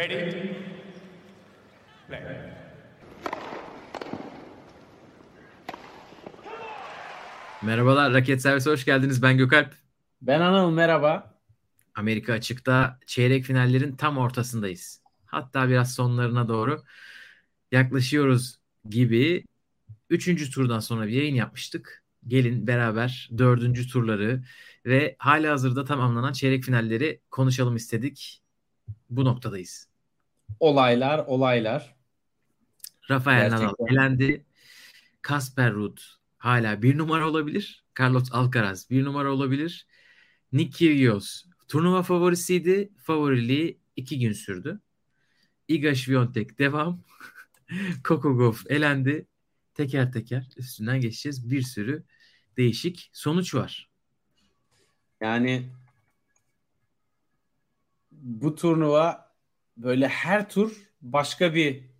Ready? Play. Merhabalar, Raket Servise hoş geldiniz. Ben Gökalp. Ben Anıl, merhaba. Amerika açıkta çeyrek finallerin tam ortasındayız. Hatta biraz sonlarına doğru yaklaşıyoruz gibi. Üçüncü turdan sonra bir yayın yapmıştık. Gelin beraber dördüncü turları ve hala hazırda tamamlanan çeyrek finalleri konuşalım istedik. Bu noktadayız. Olaylar, olaylar. Rafael Nadal elendi. Kasper Ruud hala bir numara olabilir. Carlos Alcaraz bir numara olabilir. Nick Kyrgios turnuva favorisiydi. Favoriliği iki gün sürdü. Iga Świątek devam. Coco Gauff elendi. Teker teker üstünden geçeceğiz. Bir sürü değişik sonuç var. Yani bu turnuva böyle her tur başka bir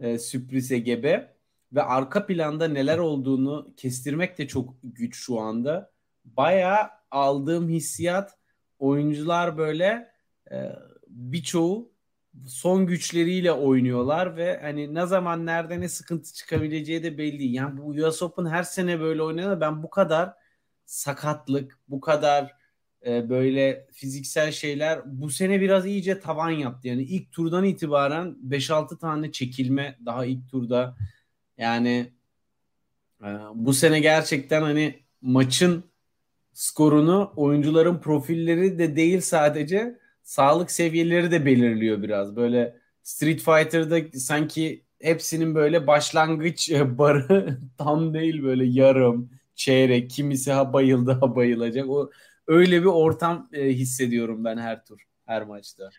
e, sürprize gebe ve arka planda neler olduğunu kestirmek de çok güç şu anda. Bayağı aldığım hissiyat oyuncular böyle e, birçoğu son güçleriyle oynuyorlar ve hani ne zaman nerede ne sıkıntı çıkabileceği de belli. Yani bu US Open her sene böyle oynanıyor. Ben bu kadar sakatlık, bu kadar e, böyle fiziksel şeyler bu sene biraz iyice tavan yaptı. Yani ilk turdan itibaren 5-6 tane çekilme daha ilk turda. Yani e, bu sene gerçekten hani maçın skorunu oyuncuların profilleri de değil sadece sağlık seviyeleri de belirliyor biraz. Böyle Street Fighter'da sanki hepsinin böyle başlangıç e, barı tam değil böyle yarım, çeyrek, kimisi ha bayıldı ha bayılacak. O öyle bir ortam e, hissediyorum ben her tur, her maçta.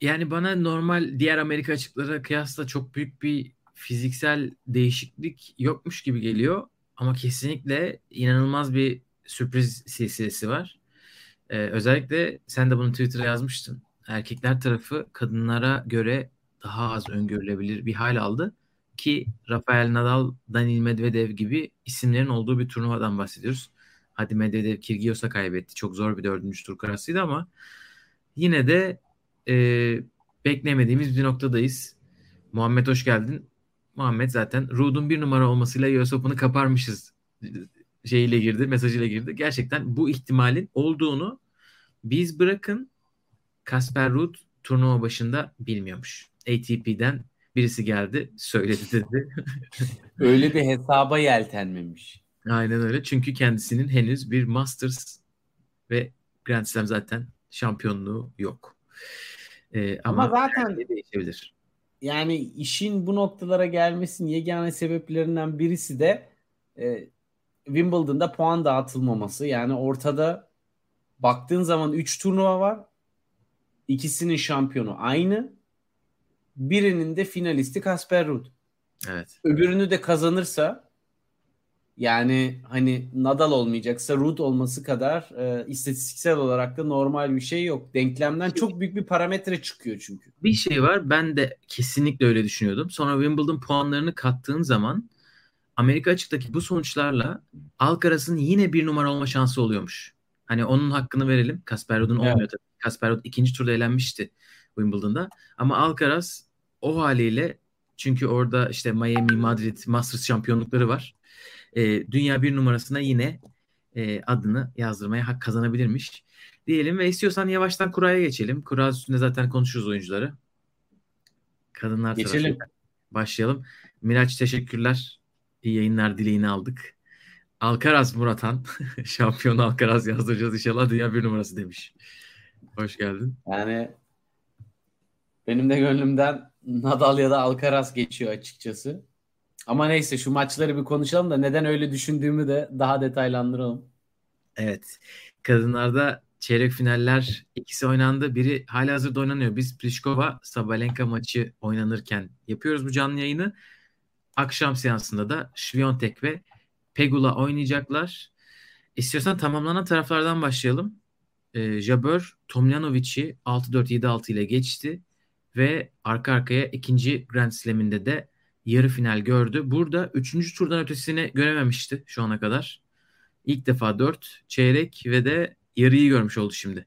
Yani bana normal diğer Amerika açıklara kıyasla çok büyük bir fiziksel değişiklik yokmuş gibi geliyor. Ama kesinlikle inanılmaz bir sürpriz silsilesi var. Ee, özellikle sen de bunu Twitter'a yazmıştın. Erkekler tarafı kadınlara göre daha az öngörülebilir bir hal aldı. Ki Rafael Nadal, Daniil Medvedev gibi isimlerin olduğu bir turnuvadan bahsediyoruz. Hadi Medvedev Kyrgios'a kaybetti. Çok zor bir dördüncü tur karasıydı ama yine de e, beklemediğimiz bir noktadayız. Muhammed hoş geldin. Muhammed zaten Ruud'un bir numara olmasıyla US Open'ı kaparmışız şeyiyle girdi, mesajıyla girdi. Gerçekten bu ihtimalin olduğunu biz bırakın Kasper Ruud turnuva başında bilmiyormuş. ATP'den birisi geldi söyledi dedi. Öyle bir hesaba yeltenmemiş. Aynen öyle. Çünkü kendisinin henüz bir Masters ve Grand Slam zaten şampiyonluğu yok. Ee, ama, Ama zaten şey değişebilir. yani işin bu noktalara gelmesinin yegane sebeplerinden birisi de e, Wimbledon'da puan dağıtılmaması. Yani ortada baktığın zaman 3 turnuva var. İkisinin şampiyonu aynı. Birinin de finalisti Kasper Ruud. Evet. Öbürünü de kazanırsa yani hani Nadal olmayacaksa Ruud olması kadar e, istatistiksel olarak da normal bir şey yok. Denklemden çok büyük bir parametre çıkıyor çünkü. Bir şey var. Ben de kesinlikle öyle düşünüyordum. Sonra Wimbledon puanlarını kattığın zaman Amerika açıktaki bu sonuçlarla Alcaraz'ın yine bir numara olma şansı oluyormuş. Hani onun hakkını verelim. Kasper Ruud'un Evet. olmuyor tabii. Kasper Ruud ikinci turda elenmişti Wimbledon'da. Ama Alcaraz o haliyle çünkü orada işte Miami, Madrid, Masters şampiyonlukları var. Ee, dünya bir numarasına yine e, adını yazdırmaya hak kazanabilirmiş. Diyelim ve istiyorsan yavaştan kuraya geçelim. Kura üstünde zaten konuşuruz oyuncuları. Kadınlar Geçelim. başlayalım. Miraç teşekkürler. İyi yayınlar dileğini aldık. Alcaraz Muratan. Şampiyon Alcaraz yazdıracağız inşallah. Dünya bir numarası demiş. Hoş geldin. Yani benim de gönlümden Nadal ya da Alcaraz geçiyor açıkçası. Ama neyse şu maçları bir konuşalım da neden öyle düşündüğümü de daha detaylandıralım. Evet. Kadınlarda çeyrek finaller ikisi oynandı. Biri hala hazırda oynanıyor. Biz Pliskova Sabalenka maçı oynanırken yapıyoruz bu canlı yayını. Akşam seansında da Świątek ve Pegula oynayacaklar. İstiyorsan tamamlanan taraflardan başlayalım. E, Jabeur Tomljanovic'i 6-4-7-6 ile geçti ve arka arkaya ikinci Grand Slam'inde de yarı final gördü. Burada üçüncü turdan ötesini görememişti şu ana kadar. İlk defa 4 çeyrek ve de yarıyı görmüş oldu şimdi.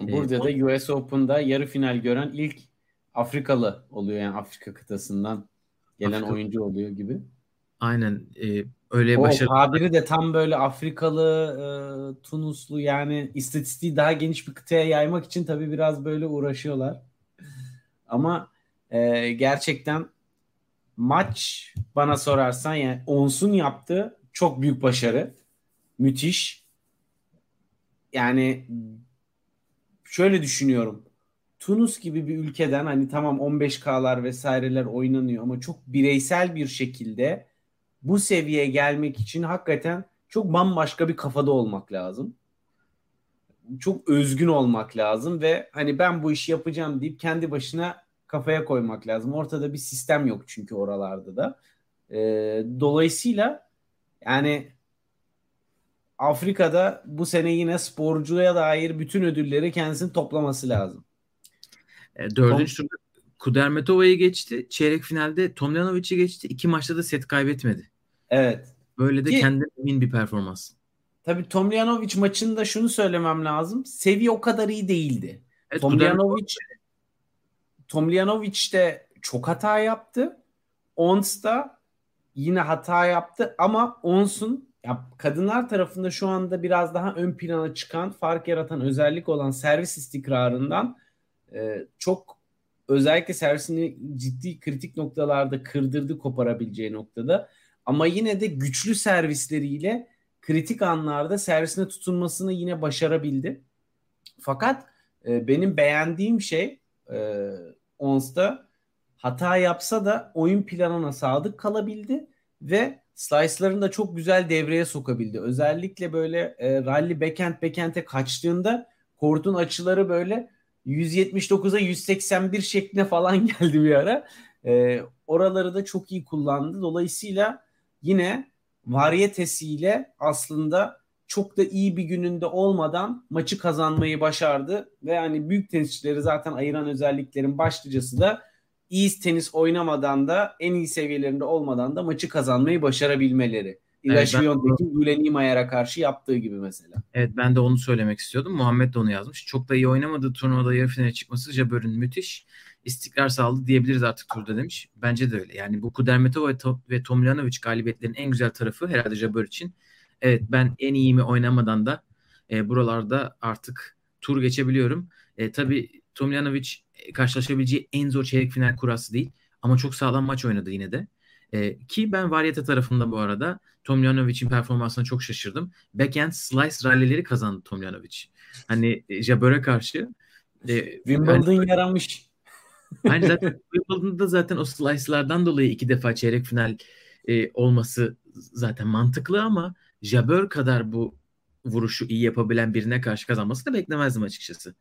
Burada da US Open'da yarı final gören ilk Afrikalı oluyor yani Afrika kıtasından gelen Afrika. oyuncu oluyor gibi. Aynen e, öyle O başarılı. tabiri de tam böyle Afrikalı, e, Tunuslu yani istatistiği daha geniş bir kıtaya yaymak için tabii biraz böyle uğraşıyorlar. Ama e, gerçekten maç bana sorarsan yani Ons'un yaptığı çok büyük başarı. Müthiş. Yani şöyle düşünüyorum. Tunus gibi bir ülkeden hani tamam 15K'lar vesaireler oynanıyor ama çok bireysel bir şekilde bu seviyeye gelmek için hakikaten çok bambaşka bir kafada olmak lazım. Çok özgün olmak lazım ve hani ben bu işi yapacağım deyip kendi başına kafaya koymak lazım. Ortada bir sistem yok çünkü oralarda da. Ee, dolayısıyla yani Afrika'da bu sene yine sporcuya dair bütün ödülleri kendisinin toplaması lazım. E, dördüncü turda Kudermetova'yı geçti. Çeyrek finalde Tomljanovic'i geçti. İki maçta da set kaybetmedi. Evet. Böyle de Ki- kendine emin bir performans. Tabii Tomljanovic maçında şunu söylemem lazım. Seviye o kadar iyi değildi. Evet, Tomljanovic Tomljanovic de çok hata yaptı. Ons da yine hata yaptı ama Ons'un ya kadınlar tarafında şu anda biraz daha ön plana çıkan, fark yaratan özellik olan servis istikrarından e, çok özellikle servisini ciddi kritik noktalarda kırdırdı koparabileceği noktada. Ama yine de güçlü servisleriyle kritik anlarda servisine tutunmasını yine başarabildi. Fakat e, benim beğendiğim şey e, Ons'ta hata yapsa da oyun planına sadık kalabildi ve slice'larını da çok güzel devreye sokabildi. Özellikle böyle e, rally backhand backhand'e kaçtığında kortun açıları böyle 179'a 181 şekline falan geldi bir ara. E, oraları da çok iyi kullandı. Dolayısıyla yine varyetesiyle aslında çok da iyi bir gününde olmadan maçı kazanmayı başardı ve yani büyük tenisçileri zaten ayıran özelliklerin başlıcası da iyi tenis oynamadan da en iyi seviyelerinde olmadan da maçı kazanmayı başarabilmeleri. İla Evet, Gülen İmayar'a karşı yaptığı gibi mesela. Evet ben de onu söylemek istiyordum. Muhammed de onu yazmış. Çok da iyi oynamadığı turnuvada yarı finale çıkması Jabber'ın müthiş. istikrar sağladı diyebiliriz artık turda demiş. Bence de öyle. Yani bu Kudermetova ve, To- ve Tomljanovic galibiyetlerin en güzel tarafı herhalde Jabber için. Evet ben en iyimi oynamadan da e, buralarda artık tur geçebiliyorum. E, tabii Tomljanovic e, karşılaşabileceği en zor çeyrek final kurası değil. Ama çok sağlam maç oynadı yine de. E, ki ben varyete tarafında bu arada Tomljanovic'in performansına çok şaşırdım. Backhand slice rallileri kazandı Tomljanovic. Hani e, Jabber'e karşı. E, Wimbledon yaramış. Hani zaten Wimbledon'da zaten o slice'lardan dolayı iki defa çeyrek final e, olması zaten mantıklı ama Jabber kadar bu vuruşu iyi yapabilen birine karşı kazanması da beklemezdim açıkçası.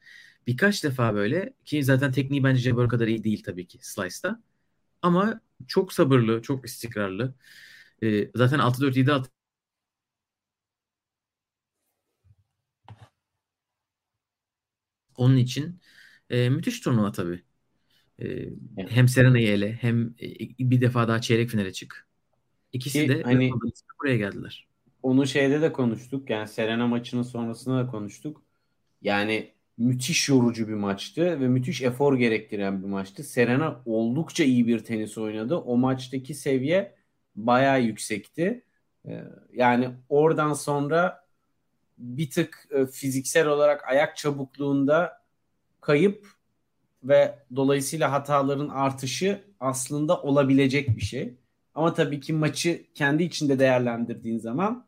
Birkaç defa böyle ki zaten tekniği bence Jabber kadar iyi değil tabii ki slice'da. Ama çok sabırlı, çok istikrarlı. E, zaten 6-4-7 6 onun için e, müthiş turnuva tabii. E, hem Serena'yı ele hem e, bir defa daha çeyrek finale çık. İkisi Ki de hani- buraya geldiler. Onu şeyde de konuştuk. Yani Serena maçının sonrasında da konuştuk. Yani müthiş yorucu bir maçtı ve müthiş efor gerektiren bir maçtı. Serena oldukça iyi bir tenis oynadı. O maçtaki seviye bayağı yüksekti. Ee, Yani oradan sonra bir tık e, fiziksel olarak ayak çabukluğunda kayıp ve dolayısıyla hataların artışı aslında olabilecek bir şey. Ama tabii ki maçı kendi içinde değerlendirdiğin zaman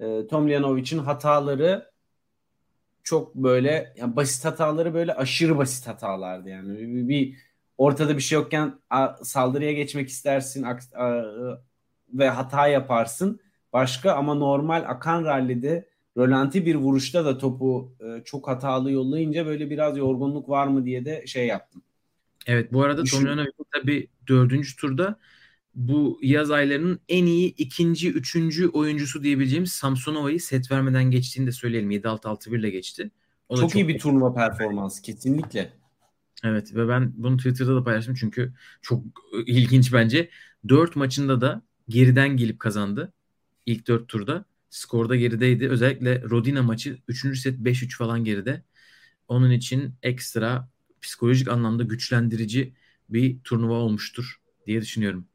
e, Tomljanovic'in hataları çok böyle yani basit hataları böyle aşırı basit hatalardı yani. Bir, bir- ortada bir şey yokken a, saldırıya geçmek istersin aks- a- ve hata yaparsın. Başka ama normal akan rallide rölanti bir vuruşta da topu e, çok hatalı yollayınca böyle biraz yorgunluk var mı diye de şey yaptım. Evet bu arada Düşün- Tomljanovic tabii dördüncü turda bu yaz aylarının en iyi ikinci, üçüncü oyuncusu diyebileceğimiz Samsonova'yı set vermeden geçtiğini de söyleyelim. 7-6-6-1 ile geçti. O da Çok, iyi bir turnuva performansı kesinlikle. Evet ve ben bunu Twitter'da da paylaştım çünkü çok ilginç bence. 4 maçında da geriden gelip kazandı. İlk 4 turda. Skorda gerideydi. Özellikle Rodina maçı 3. set 5-3 falan geride. onun için ekstra psikolojik anlamda güçlendirici bir turnuva olmuştur diye düşünüyorum.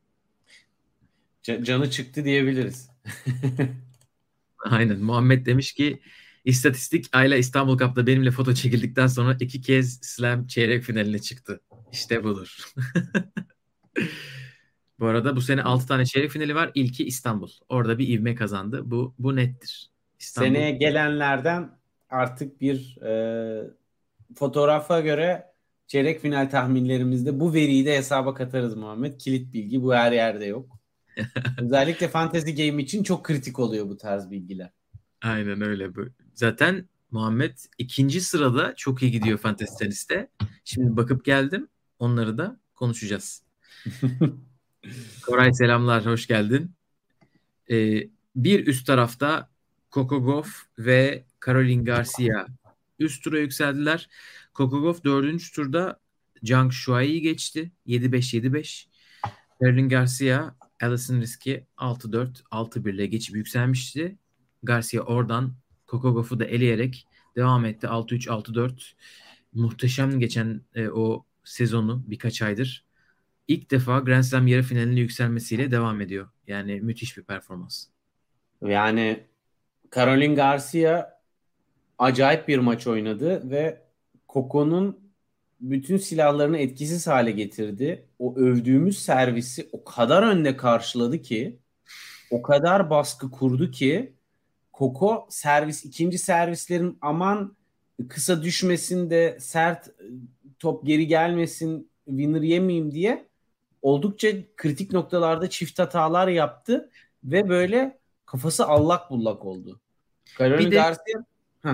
Canı çıktı diyebiliriz. Aynen. Muhammed demiş ki istatistik Ayla İstanbul Cup'ta benimle foto çekildikten sonra iki kez Slam çeyrek finaline çıktı. İşte budur. bu arada bu sene 6 tane çeyrek finali var. İlki İstanbul. Orada bir ivme kazandı. Bu bu nettir. İstanbul. Seneye gelenlerden artık bir e, fotoğrafa göre çeyrek final tahminlerimizde bu veriyi de hesaba katarız Muhammed. Kilit bilgi bu her yerde yok. Özellikle fantasy game için çok kritik oluyor bu tarz bilgiler. Aynen öyle. Zaten Muhammed ikinci sırada çok iyi gidiyor fantasy teniste. Şimdi bakıp geldim. Onları da konuşacağız. Koray selamlar. Hoş geldin. Ee, bir üst tarafta Coco Gauff ve Caroline Garcia üst tura yükseldiler. Gauff dördüncü turda Zhang Shuai'yi geçti. 7-5-7-5. Caroline Garcia Alison riski 6-4, 6-1 ile geçip yükselmişti. Garcia oradan Kokogof'u da eleyerek devam etti. 6-3, 6-4. Muhteşem geçen e, o sezonu birkaç aydır. İlk defa Grand Slam yarı finaline yükselmesiyle devam ediyor. Yani müthiş bir performans. Yani Caroline Garcia acayip bir maç oynadı ve Coco'nun bütün silahlarını etkisiz hale getirdi. O övdüğümüz servisi o kadar önde karşıladı ki o kadar baskı kurdu ki Koko servis ikinci servislerin aman kısa düşmesin de sert top geri gelmesin winner yemeyeyim diye oldukça kritik noktalarda çift hatalar yaptı ve böyle kafası allak bullak oldu. Caroline Garcia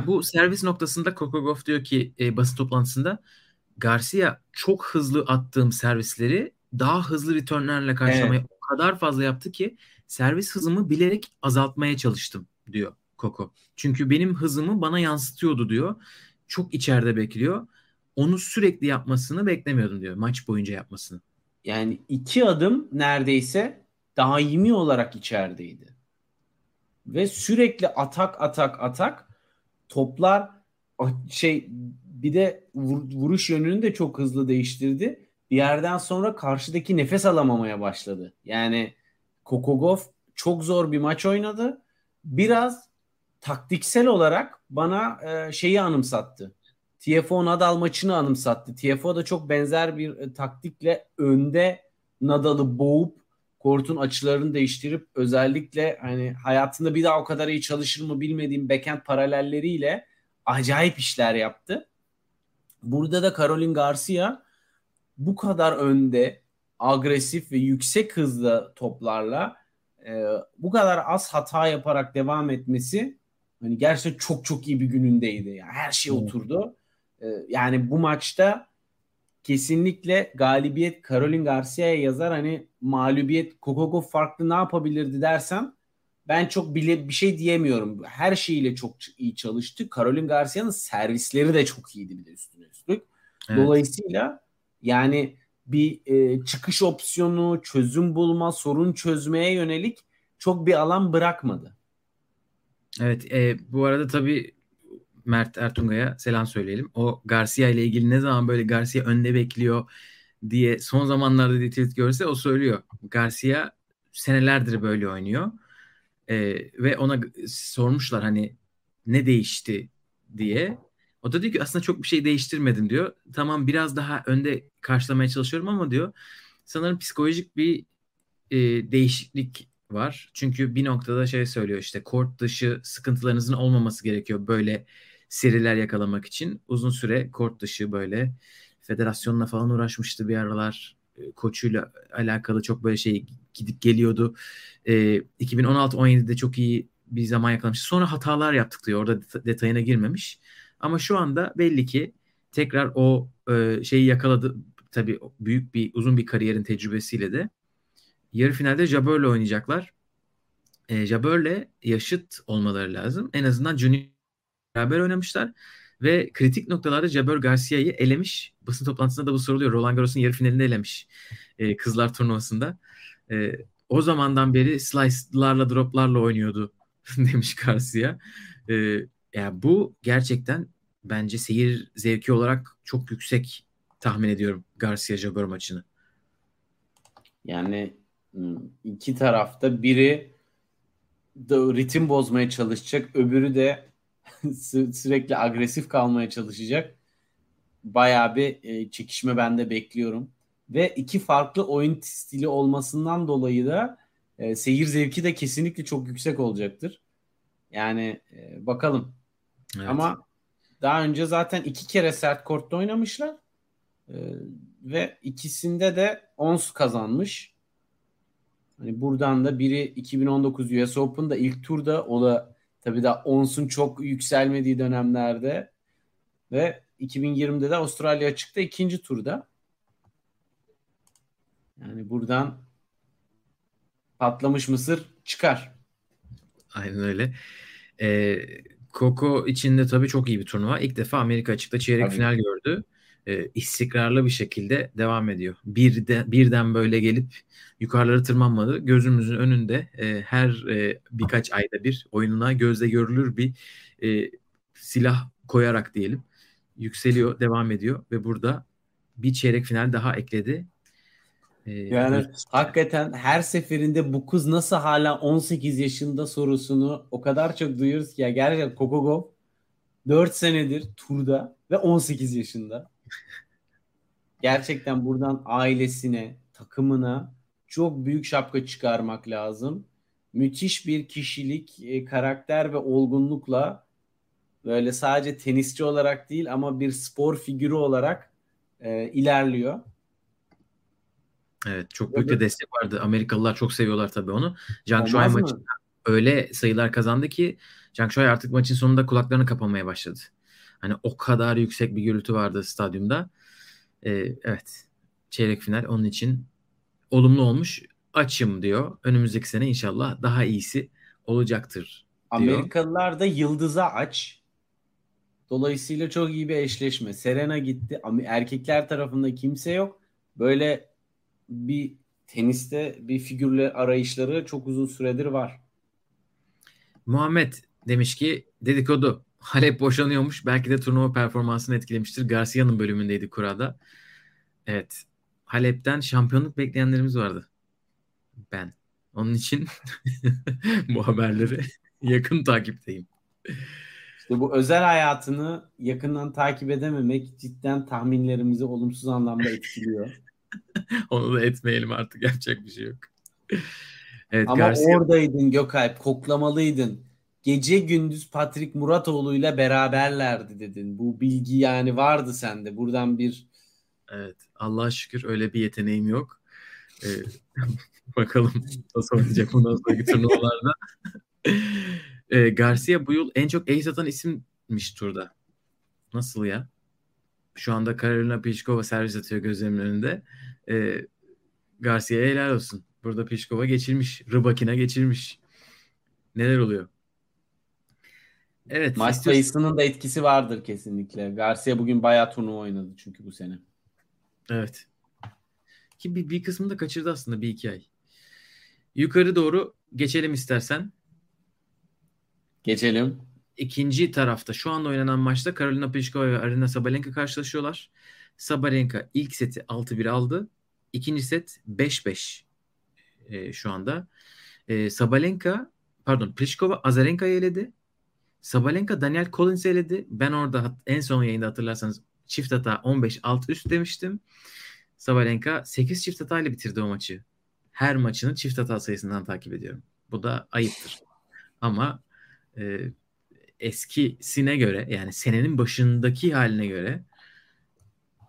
bu servis noktasında Coco Gauff diyor ki e, basın toplantısında Garcia çok hızlı attığım servisleri daha hızlı returnlerle karşılamayı evet. o kadar fazla yaptı ki servis hızımı bilerek azaltmaya çalıştım diyor Koko. Çünkü benim hızımı bana yansıtıyordu diyor. Çok içeride bekliyor. Onu sürekli yapmasını beklemiyordum diyor. Maç boyunca yapmasını. Yani iki adım neredeyse daimi olarak içerideydi. Ve sürekli atak atak atak toplar şey bir de vuruş yönünü de çok hızlı değiştirdi. Bir yerden sonra karşıdaki nefes alamamaya başladı. Yani Kokogov çok zor bir maç oynadı. Biraz taktiksel olarak bana e, şeyi anımsattı. TFO Nadal maçını anımsattı. TFO da çok benzer bir e, taktikle önde Nadal'ı boğup kortun açılarını değiştirip özellikle hani hayatında bir daha o kadar iyi çalışır mı bilmediğim backhand paralelleriyle acayip işler yaptı. Burada da Caroline Garcia bu kadar önde agresif ve yüksek hızlı toplarla e, bu kadar az hata yaparak devam etmesi hani gerçekten çok çok iyi bir günündeydi. Yani her şey oturdu. E, yani bu maçta kesinlikle galibiyet Caroline Garcia'ya yazar. Hani mağlubiyet Kokoko farklı ne yapabilirdi dersen ben çok bile bir şey diyemiyorum. Her şeyiyle çok iyi çalıştı. Caroline Garcia'nın servisleri de çok iyiydi bir de üstüne üstlük. Evet. Dolayısıyla yani bir e, çıkış opsiyonu, çözüm bulma, sorun çözmeye yönelik çok bir alan bırakmadı. Evet, e, bu arada tabii Mert Ertunga'ya selam söyleyelim. O Garcia ile ilgili ne zaman böyle Garcia önde bekliyor diye son zamanlarda bir tweet görse o söylüyor. Garcia senelerdir böyle oynuyor. E, ve ona sormuşlar hani ne değişti diye. O da diyor ki aslında çok bir şey değiştirmedim diyor. Tamam biraz daha önde karşılamaya çalışıyorum ama diyor sanırım psikolojik bir e, değişiklik var. Çünkü bir noktada şey söylüyor işte kort dışı sıkıntılarınızın olmaması gerekiyor böyle seriler yakalamak için. Uzun süre kort dışı böyle federasyonla falan uğraşmıştı bir aralar. E, koçuyla alakalı çok böyle şey gidip geliyordu. E, 2016-17'de çok iyi bir zaman yakalamış. Sonra hatalar yaptık diyor. Orada detayına girmemiş. Ama şu anda belli ki tekrar o e, şeyi yakaladı. Tabii büyük bir uzun bir kariyerin tecrübesiyle de. Yarı finalde Jabber'le oynayacaklar. E, Jabber'le yaşıt olmaları lazım. En azından Junior beraber oynamışlar. Ve kritik noktalarda Jabber Garcia'yı elemiş. Basın toplantısında da bu soruluyor. Roland Garros'un yarı finalinde elemiş e, kızlar turnuvasında. E, o zamandan beri slice'larla droplarla oynuyordu demiş Garcia. E, yani bu gerçekten bence seyir zevki olarak çok yüksek tahmin ediyorum Garcia Jabber maçını. Yani hmm, iki tarafta biri ritim bozmaya çalışacak, öbürü de sürekli agresif kalmaya çalışacak. Bayağı bir e, çekişme ben de bekliyorum. Ve iki farklı oyun stili olmasından dolayı da e, seyir zevki de kesinlikle çok yüksek olacaktır. Yani e, bakalım. Evet. Ama daha önce zaten iki kere sert kortta oynamışlar. E, ve ikisinde de ons kazanmış. Hani buradan da biri 2019 US Open'da ilk turda o da tabii da Ons'un çok yükselmediği dönemlerde ve 2020'de de Avustralya açıkta ikinci turda. Yani buradan patlamış mısır çıkar. Aynen öyle. Ee, Coco içinde tabii çok iyi bir turnuva. İlk defa Amerika açıkta çeyrek tabii. final gördü. Ee, istikrarlı bir şekilde devam ediyor. Bir de, birden böyle gelip yukarıları tırmanmadı. Gözümüzün önünde e, her e, birkaç ayda bir oyununa gözle görülür bir e, silah koyarak diyelim yükseliyor, devam ediyor ve burada bir çeyrek final daha ekledi. Ee, yani evet. hakikaten her seferinde bu kız nasıl hala 18 yaşında sorusunu o kadar çok duyuyoruz ki ya gerçekten Kokogov 4 senedir turda ve 18 yaşında. Gerçekten buradan ailesine, takımına çok büyük şapka çıkarmak lazım. Müthiş bir kişilik, e, karakter ve olgunlukla böyle sadece tenisçi olarak değil ama bir spor figürü olarak e, ilerliyor. Evet çok büyük de destek vardı. Amerikalılar çok seviyorlar tabii onu. Zhang Shuai maçında öyle sayılar kazandı ki Zhang Shuai artık maçın sonunda kulaklarını kapamaya başladı. Hani o kadar yüksek bir gürültü vardı stadyumda. Ee, evet çeyrek final onun için olumlu olmuş. Açım diyor. Önümüzdeki sene inşallah daha iyisi olacaktır diyor. Amerikalılar da yıldıza aç. Dolayısıyla çok iyi bir eşleşme. Serena gitti. Erkekler tarafında kimse yok. Böyle bir teniste bir figürle arayışları çok uzun süredir var. Muhammed demiş ki dedikodu Halep boşanıyormuş. Belki de turnuva performansını etkilemiştir. Garcia'nın bölümündeydi kurada. Evet. Halep'ten şampiyonluk bekleyenlerimiz vardı. Ben. Onun için bu haberleri yakın takipteyim. İşte bu özel hayatını yakından takip edememek cidden tahminlerimizi olumsuz anlamda etkiliyor. Onu da etmeyelim artık yapacak bir şey yok. Evet, Ama Garcia... oradaydın Gökalp, koklamalıydın. Gece gündüz Patrick Muratoğlu'yla beraberlerdi dedin. Bu bilgi yani vardı sende. Buradan bir Evet. Allah'a şükür öyle bir yeteneğim yok. Ee, bakalım nasıl oynayacak bundan sonraki turnuvalarda. ee, Garcia bu yıl en çok ace atan isimmiş turda. Nasıl ya? Şu anda Karolina Pliskova servis atıyor gözlerimin önünde. Ee, Garcia'ya helal olsun. Burada Pliskova geçirmiş. Rybakina geçirmiş. Neler oluyor? Evet. Maç sayısının da etkisi vardır kesinlikle. Garcia bugün bayağı turnuva oynadı çünkü bu sene. Evet. Ki bir, bir kısmını da kaçırdı aslında bir iki ay. Yukarı doğru geçelim istersen. Geçelim. İkinci tarafta şu anda oynanan maçta Karolina Pliskova ve Arina Sabalenka karşılaşıyorlar. Sabalenka ilk seti 6-1 aldı. İkinci set 5-5 e, şu anda. E, Sabalenka pardon Pliskova Azarenka'yı eledi. Sabalenka Daniel Collins eledi. Ben orada en son yayında hatırlarsanız çift hata 15 alt üst demiştim. Sabalenka 8 çift hata ile bitirdi o maçı. Her maçını çift hata sayısından takip ediyorum. Bu da ayıptır. Ama e, eskisine göre yani senenin başındaki haline göre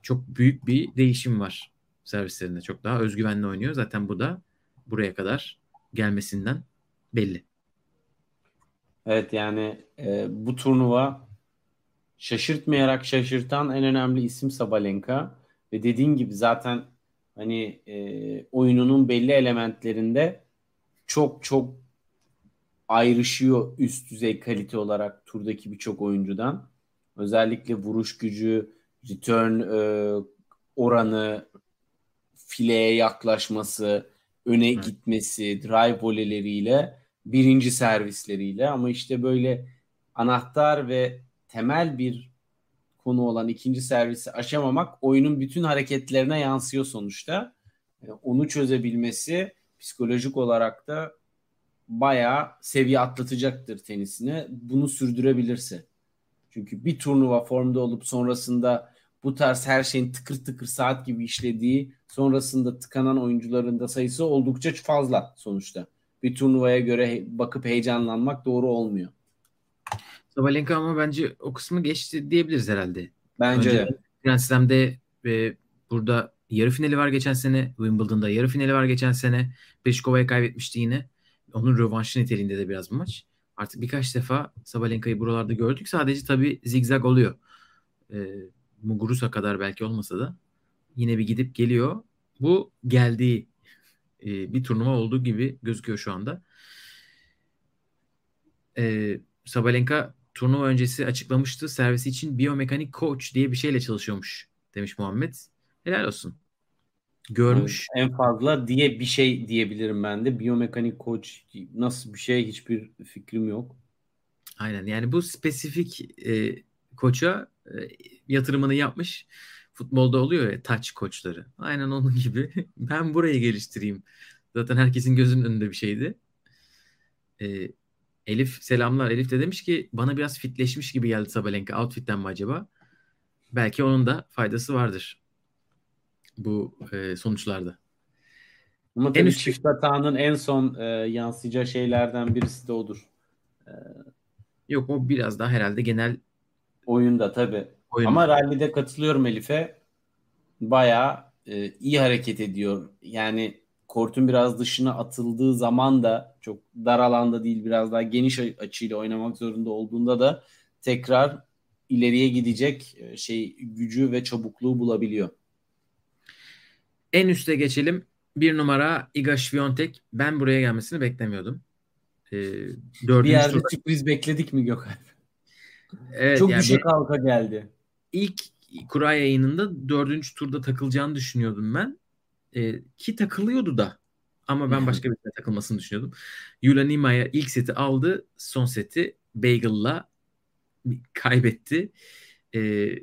çok büyük bir değişim var servislerinde. Çok daha özgüvenli oynuyor. Zaten bu da buraya kadar gelmesinden belli. Evet yani e, bu turnuva şaşırtmayarak şaşırtan en önemli isim Sabalenka ve dediğin gibi zaten hani e, oyununun belli elementlerinde çok çok ayrışıyor üst düzey kalite olarak turdaki birçok oyuncudan. Özellikle vuruş gücü, return e, oranı, fileye yaklaşması, öne evet. gitmesi, drive voleleriyle, birinci servisleriyle ama işte böyle anahtar ve temel bir konu olan ikinci servisi aşamamak oyunun bütün hareketlerine yansıyor sonuçta. E, onu çözebilmesi psikolojik olarak da bayağı seviye atlatacaktır tenisini. Bunu sürdürebilirse. Çünkü bir turnuva formda olup sonrasında bu tarz her şeyin tıkır tıkır saat gibi işlediği sonrasında tıkanan oyuncuların da sayısı oldukça fazla sonuçta. Bir turnuvaya göre bakıp heyecanlanmak doğru olmuyor. Sabalenka ama bence o kısmı geçti diyebiliriz herhalde. Bence Önce de. Grand Slam'de e, burada yarı finali var geçen sene. Wimbledon'da yarı finali var geçen sene. Peşkova'ya kaybetmişti yine. Onun rövanşı niteliğinde de biraz bu maç. Artık birkaç defa Sabalenka'yı buralarda gördük. Sadece tabii zigzag oluyor. E, Muguruza kadar belki olmasa da yine bir gidip geliyor. Bu geldiği e, bir turnuva olduğu gibi gözüküyor şu anda. E, Sabalenka turnuva öncesi açıklamıştı. Servisi için biyomekanik coach diye bir şeyle çalışıyormuş demiş Muhammed. Helal olsun. Görmüş. En fazla diye bir şey diyebilirim ben de. Biyomekanik coach nasıl bir şey hiçbir fikrim yok. Aynen yani bu spesifik e, koça e, yatırımını yapmış. Futbolda oluyor ya touch koçları. Aynen onun gibi. Ben burayı geliştireyim. Zaten herkesin gözünün önünde bir şeydi. E, Elif selamlar. Elif de demiş ki bana biraz fitleşmiş gibi geldi Sabalenka. Outfit'ten mi acaba? Belki onun da faydası vardır bu e, sonuçlarda. Ama tabii en üst... çift hatanın en son e, yansıyacağı şeylerden birisi de odur. E, Yok o biraz daha herhalde genel oyunda tabii. Oyunda. Ama rallide katılıyorum Elif'e. Bayağı e, iyi hareket ediyor. Yani kortun biraz dışına atıldığı zaman da çok dar alanda değil biraz daha geniş açıyla oynamak zorunda olduğunda da tekrar ileriye gidecek e, şey gücü ve çabukluğu bulabiliyor. En üste geçelim. Bir numara Iga Świątek. Ben buraya gelmesini beklemiyordum. Ee, bir yerde turda... sürpriz bekledik mi Gökhan? Evet, Çok yani düşük halka geldi. İlk kura yayınında dördüncü turda takılacağını düşünüyordum ben. Ee, ki takılıyordu da. Ama ben başka bir takılmasını düşünüyordum. Yulia Nima'ya ilk seti aldı. Son seti Bagel'la kaybetti. Ee,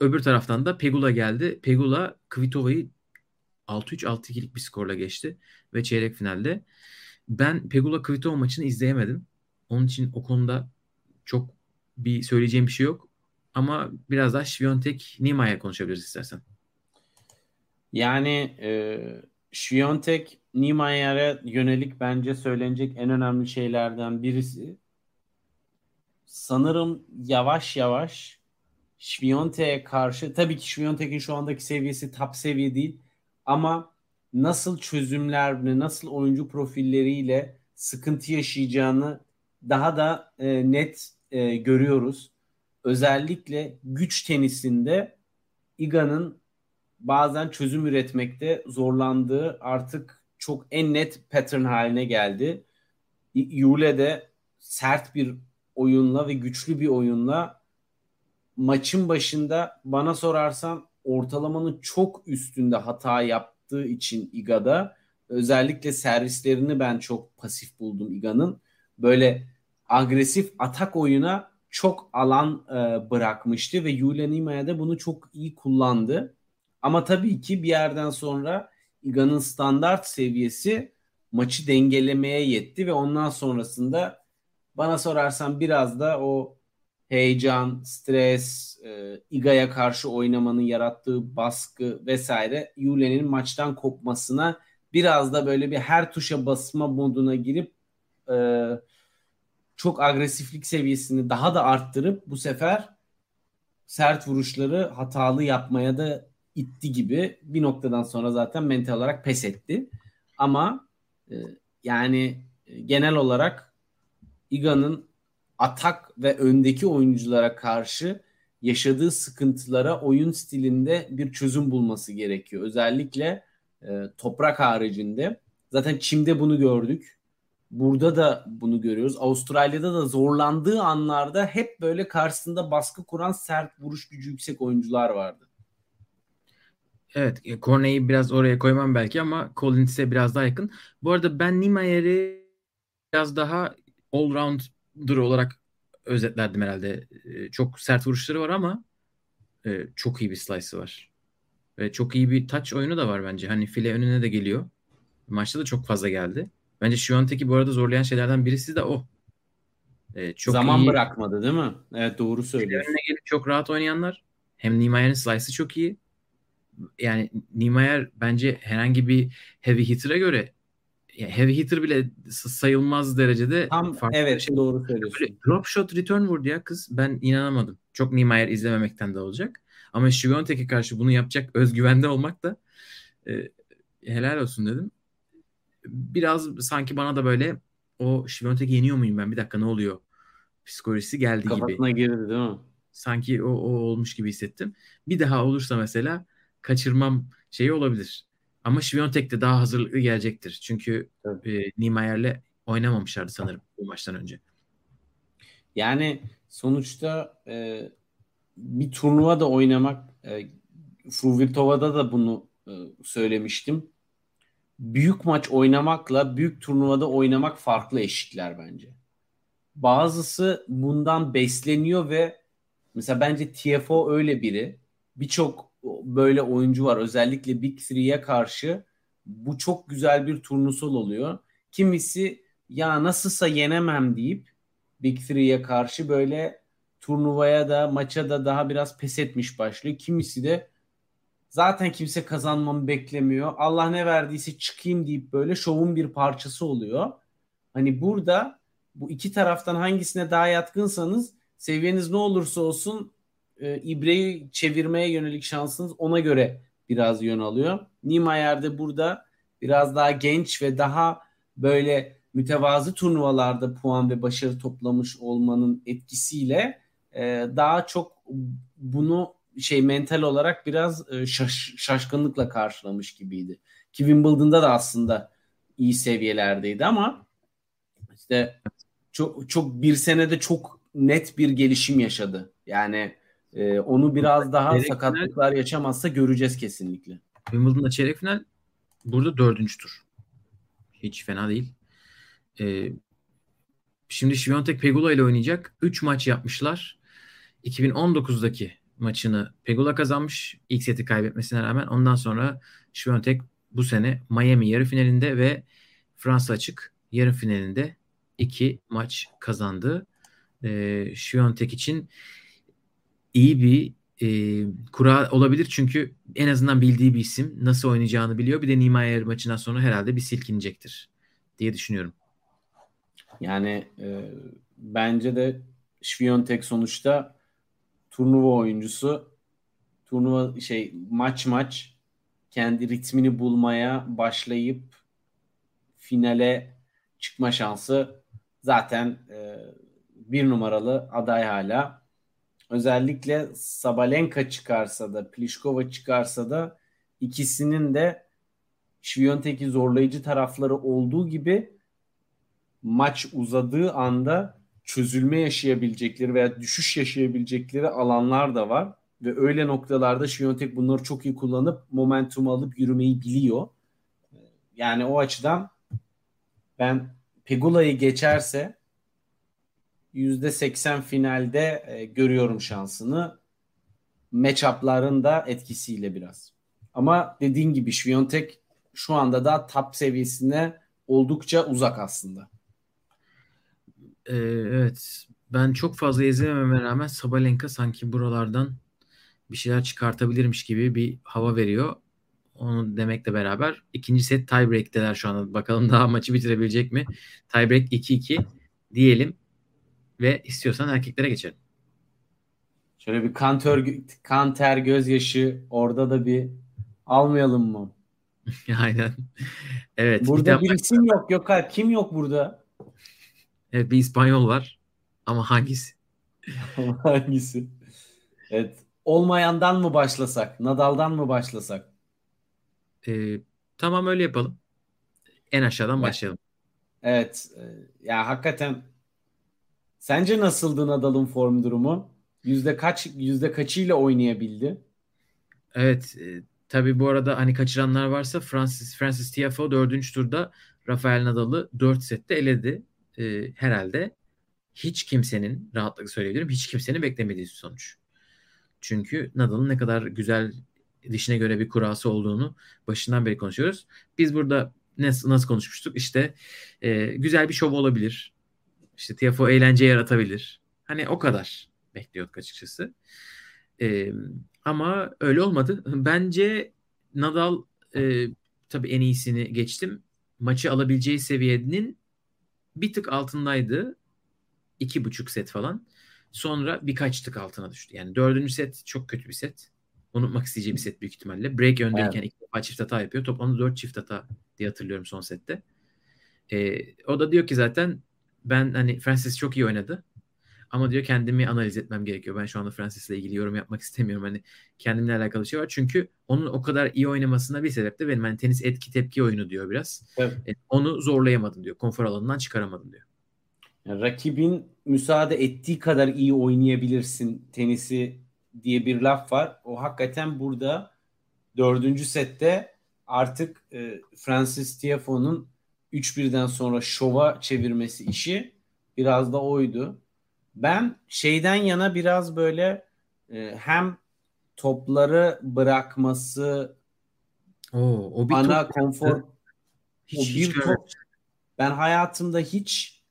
öbür taraftan da Pegula geldi. Pegula Kvitova'yı 6-3 6-2'lik bir skorla geçti ve çeyrek finalde. Ben Pegula Kvitova maçını izleyemedim. Onun için o konuda çok bir söyleyeceğim bir şey yok. Ama biraz daha Şviyontek Nima'ya konuşabiliriz istersen. Yani e, Şviyontek Nima'ya yönelik bence söylenecek en önemli şeylerden birisi sanırım yavaş yavaş Şviyontek'e karşı tabii ki Şviyontek'in şu andaki seviyesi top seviye değil ama nasıl çözümler nasıl oyuncu profilleriyle sıkıntı yaşayacağını daha da e, net e, görüyoruz. Özellikle güç tenisinde Iga'nın bazen çözüm üretmekte zorlandığı artık çok en net pattern haline geldi. Yule de sert bir oyunla ve güçlü bir oyunla maçın başında bana sorarsan ortalamanın çok üstünde hata yaptığı için Iga'da özellikle servislerini ben çok pasif buldum Iga'nın. Böyle agresif atak oyuna çok alan e, bırakmıştı ve Yulia Nima'ya da bunu çok iyi kullandı. Ama tabii ki bir yerden sonra Iga'nın standart seviyesi maçı dengelemeye yetti ve ondan sonrasında bana sorarsan biraz da o heyecan, stres, e, Iga'ya karşı oynamanın yarattığı baskı vesaire Yule'nin maçtan kopmasına biraz da böyle bir her tuşa basma moduna girip e, çok agresiflik seviyesini daha da arttırıp bu sefer sert vuruşları hatalı yapmaya da itti gibi bir noktadan sonra zaten mental olarak pes etti. Ama e, yani e, genel olarak Iga'nın atak ve öndeki oyunculara karşı yaşadığı sıkıntılara oyun stilinde bir çözüm bulması gerekiyor. Özellikle e, toprak haricinde. Zaten Çim'de bunu gördük. Burada da bunu görüyoruz. Avustralya'da da zorlandığı anlarda hep böyle karşısında baskı kuran sert vuruş gücü yüksek oyuncular vardı. Evet, Corney'i biraz oraya koymam belki ama Collins'e biraz daha yakın. Bu arada ben Nimayer'i biraz daha all-rounder olarak özetlerdim herhalde. Çok sert vuruşları var ama e, çok iyi bir slice'ı var. Ve çok iyi bir touch oyunu da var bence. Hani file önüne de geliyor. Maçta da çok fazla geldi. Bence Şiviyontek'i bu arada zorlayan şeylerden birisi de o. E, çok Zaman iyi. bırakmadı değil mi? Evet doğru söylüyorsun. Önüne gelip çok rahat oynayanlar. Hem Niemeyer'in slice'ı çok iyi. Yani Niemeyer bence herhangi bir heavy hitter'a göre yani heavy hitter bile sayılmaz derecede Tam farklı evet şey. doğru söylüyorsun. Böyle drop shot return vurdu ya kız. Ben inanamadım. Çok Niemeyer izlememekten de olacak. Ama Şiviyontek'e karşı bunu yapacak özgüvende olmak da e, helal olsun dedim. Biraz sanki bana da böyle o Şiviyontek'i yeniyor muyum ben? Bir dakika ne oluyor? Psikolojisi geldi Kafasına gibi. Kafasına girdi değil mi? Sanki o, o olmuş gibi hissettim. Bir daha olursa mesela kaçırmam şeyi olabilir. Ama Şiviyontek de daha hazırlıklı gelecektir. Çünkü e, Niemeyer'le oynamamışlardı sanırım bu maçtan önce. Yani sonuçta e, bir turnuva da oynamak e, Fruvirtova'da da bunu e, söylemiştim. Büyük maç oynamakla büyük turnuvada oynamak farklı eşikler bence. Bazısı bundan besleniyor ve mesela bence TFO öyle biri. Birçok böyle oyuncu var. Özellikle Big Three'ye karşı bu çok güzel bir turnusol oluyor. Kimisi ya nasılsa yenemem deyip Big Three'ye karşı böyle turnuvaya da maça da daha biraz pes etmiş başlıyor. Kimisi de zaten kimse kazanmamı beklemiyor. Allah ne verdiyse çıkayım deyip böyle şovun bir parçası oluyor. Hani burada bu iki taraftan hangisine daha yatkınsanız seviyeniz ne olursa olsun e, ibreyi çevirmeye yönelik şansınız ona göre biraz yön alıyor. Niemeyer de burada biraz daha genç ve daha böyle mütevazı turnuvalarda puan ve başarı toplamış olmanın etkisiyle e, daha çok bunu şey mental olarak biraz e, şaş, şaşkınlıkla karşılamış gibiydi. Ki Wimbledon'da da aslında iyi seviyelerdeydi ama işte çok çok bir senede çok net bir gelişim yaşadı. Yani e, onu biraz daha çeyrek sakatlıklar final, yaşamazsa göreceğiz kesinlikle. Wimbledon'da çeyrek final burada dördüncü tur. Hiç fena değil. Ee, şimdi Şiviyontek Pegula ile oynayacak. Üç maç yapmışlar. 2019'daki maçını Pegula kazanmış. İlk seti kaybetmesine rağmen. Ondan sonra Şiviyontek bu sene Miami yarı finalinde ve Fransa açık yarı finalinde iki maç kazandı. Ee, Şiviyontek için iyi bir e, kura olabilir çünkü en azından bildiği bir isim nasıl oynayacağını biliyor. Bir de Niemeyer maçından sonra herhalde bir silkinecektir diye düşünüyorum. Yani e, bence de Şviyontek sonuçta turnuva oyuncusu. Turnuva şey maç maç kendi ritmini bulmaya başlayıp finale çıkma şansı zaten e, bir numaralı aday hala. Özellikle Sabalenka çıkarsa da Pliskova çıkarsa da ikisinin de Şviyontek'i zorlayıcı tarafları olduğu gibi maç uzadığı anda çözülme yaşayabilecekleri veya düşüş yaşayabilecekleri alanlar da var. Ve öyle noktalarda Şviyontek bunları çok iyi kullanıp momentum alıp yürümeyi biliyor. Yani o açıdan ben Pegula'yı geçerse %80 finalde e, görüyorum şansını. Matchup'ların da etkisiyle biraz. Ama dediğin gibi Şviyontek şu anda da top seviyesine oldukça uzak aslında. Ee, evet. Ben çok fazla izlememe rağmen Sabalenka sanki buralardan bir şeyler çıkartabilirmiş gibi bir hava veriyor. Onu demekle beraber ikinci set tiebreak'teler şu anda. Bakalım daha maçı bitirebilecek mi? Tiebreak 2-2 diyelim ve istiyorsan erkeklere geçelim. Şöyle bir kanter, kanter gözyaşı orada da bir almayalım mı? Aynen. Evet. Burada bir, bir isim yok. Yok kim yok burada? Evet bir İspanyol var. Ama hangisi? hangisi? Evet. Olmayandan mı başlasak? Nadal'dan mı başlasak? Ee, tamam öyle yapalım. En aşağıdan evet. başlayalım. Evet. E, ya hakikaten sence nasıldı Nadal'ın form durumu? Yüzde kaç yüzde kaçıyla oynayabildi? Evet. E, tabii bu arada hani kaçıranlar varsa Francis Francis Tiafoe dördüncü turda Rafael Nadal'ı dört sette eledi e, herhalde hiç kimsenin rahatlıkla söyleyebilirim hiç kimsenin beklemediği sonuç. Çünkü Nadal'ın ne kadar güzel dişine göre bir kurası olduğunu başından beri konuşuyoruz. Biz burada nasıl, nasıl konuşmuştuk? İşte e, güzel bir şov olabilir. İşte Tiafo eğlence yaratabilir. Hani o kadar bekliyorduk açıkçası. E, ama öyle olmadı. Bence Nadal e, tabii en iyisini geçtim. Maçı alabileceği seviyenin bir tık altındaydı. iki buçuk set falan. Sonra birkaç tık altına düştü. Yani dördüncü set çok kötü bir set. Unutmak isteyeceği bir set büyük ihtimalle. Break öndeyken evet. iki defa çift hata yapıyor. Toplamda dört çift hata diye hatırlıyorum son sette. Ee, o da diyor ki zaten ben hani Francis çok iyi oynadı. Ama diyor kendimi analiz etmem gerekiyor. Ben şu anda Francis'le ilgili yorum yapmak istemiyorum. Hani kendimle alakalı şey var. Çünkü onun o kadar iyi oynamasına bir sebep de benim hani tenis etki tepki oyunu diyor biraz. Evet. E, onu zorlayamadım diyor. Konfor alanından çıkaramadım diyor. Yani rakibin müsaade ettiği kadar iyi oynayabilirsin tenisi diye bir laf var. O hakikaten burada dördüncü sette artık e, Francis Tiafoe'nun 3-1'den sonra şova çevirmesi işi biraz da oydu. Ben şeyden yana biraz böyle e, hem topları bırakması Oo, o bir ana top konfor hiç, o bir hiç top ben hayatımda hiç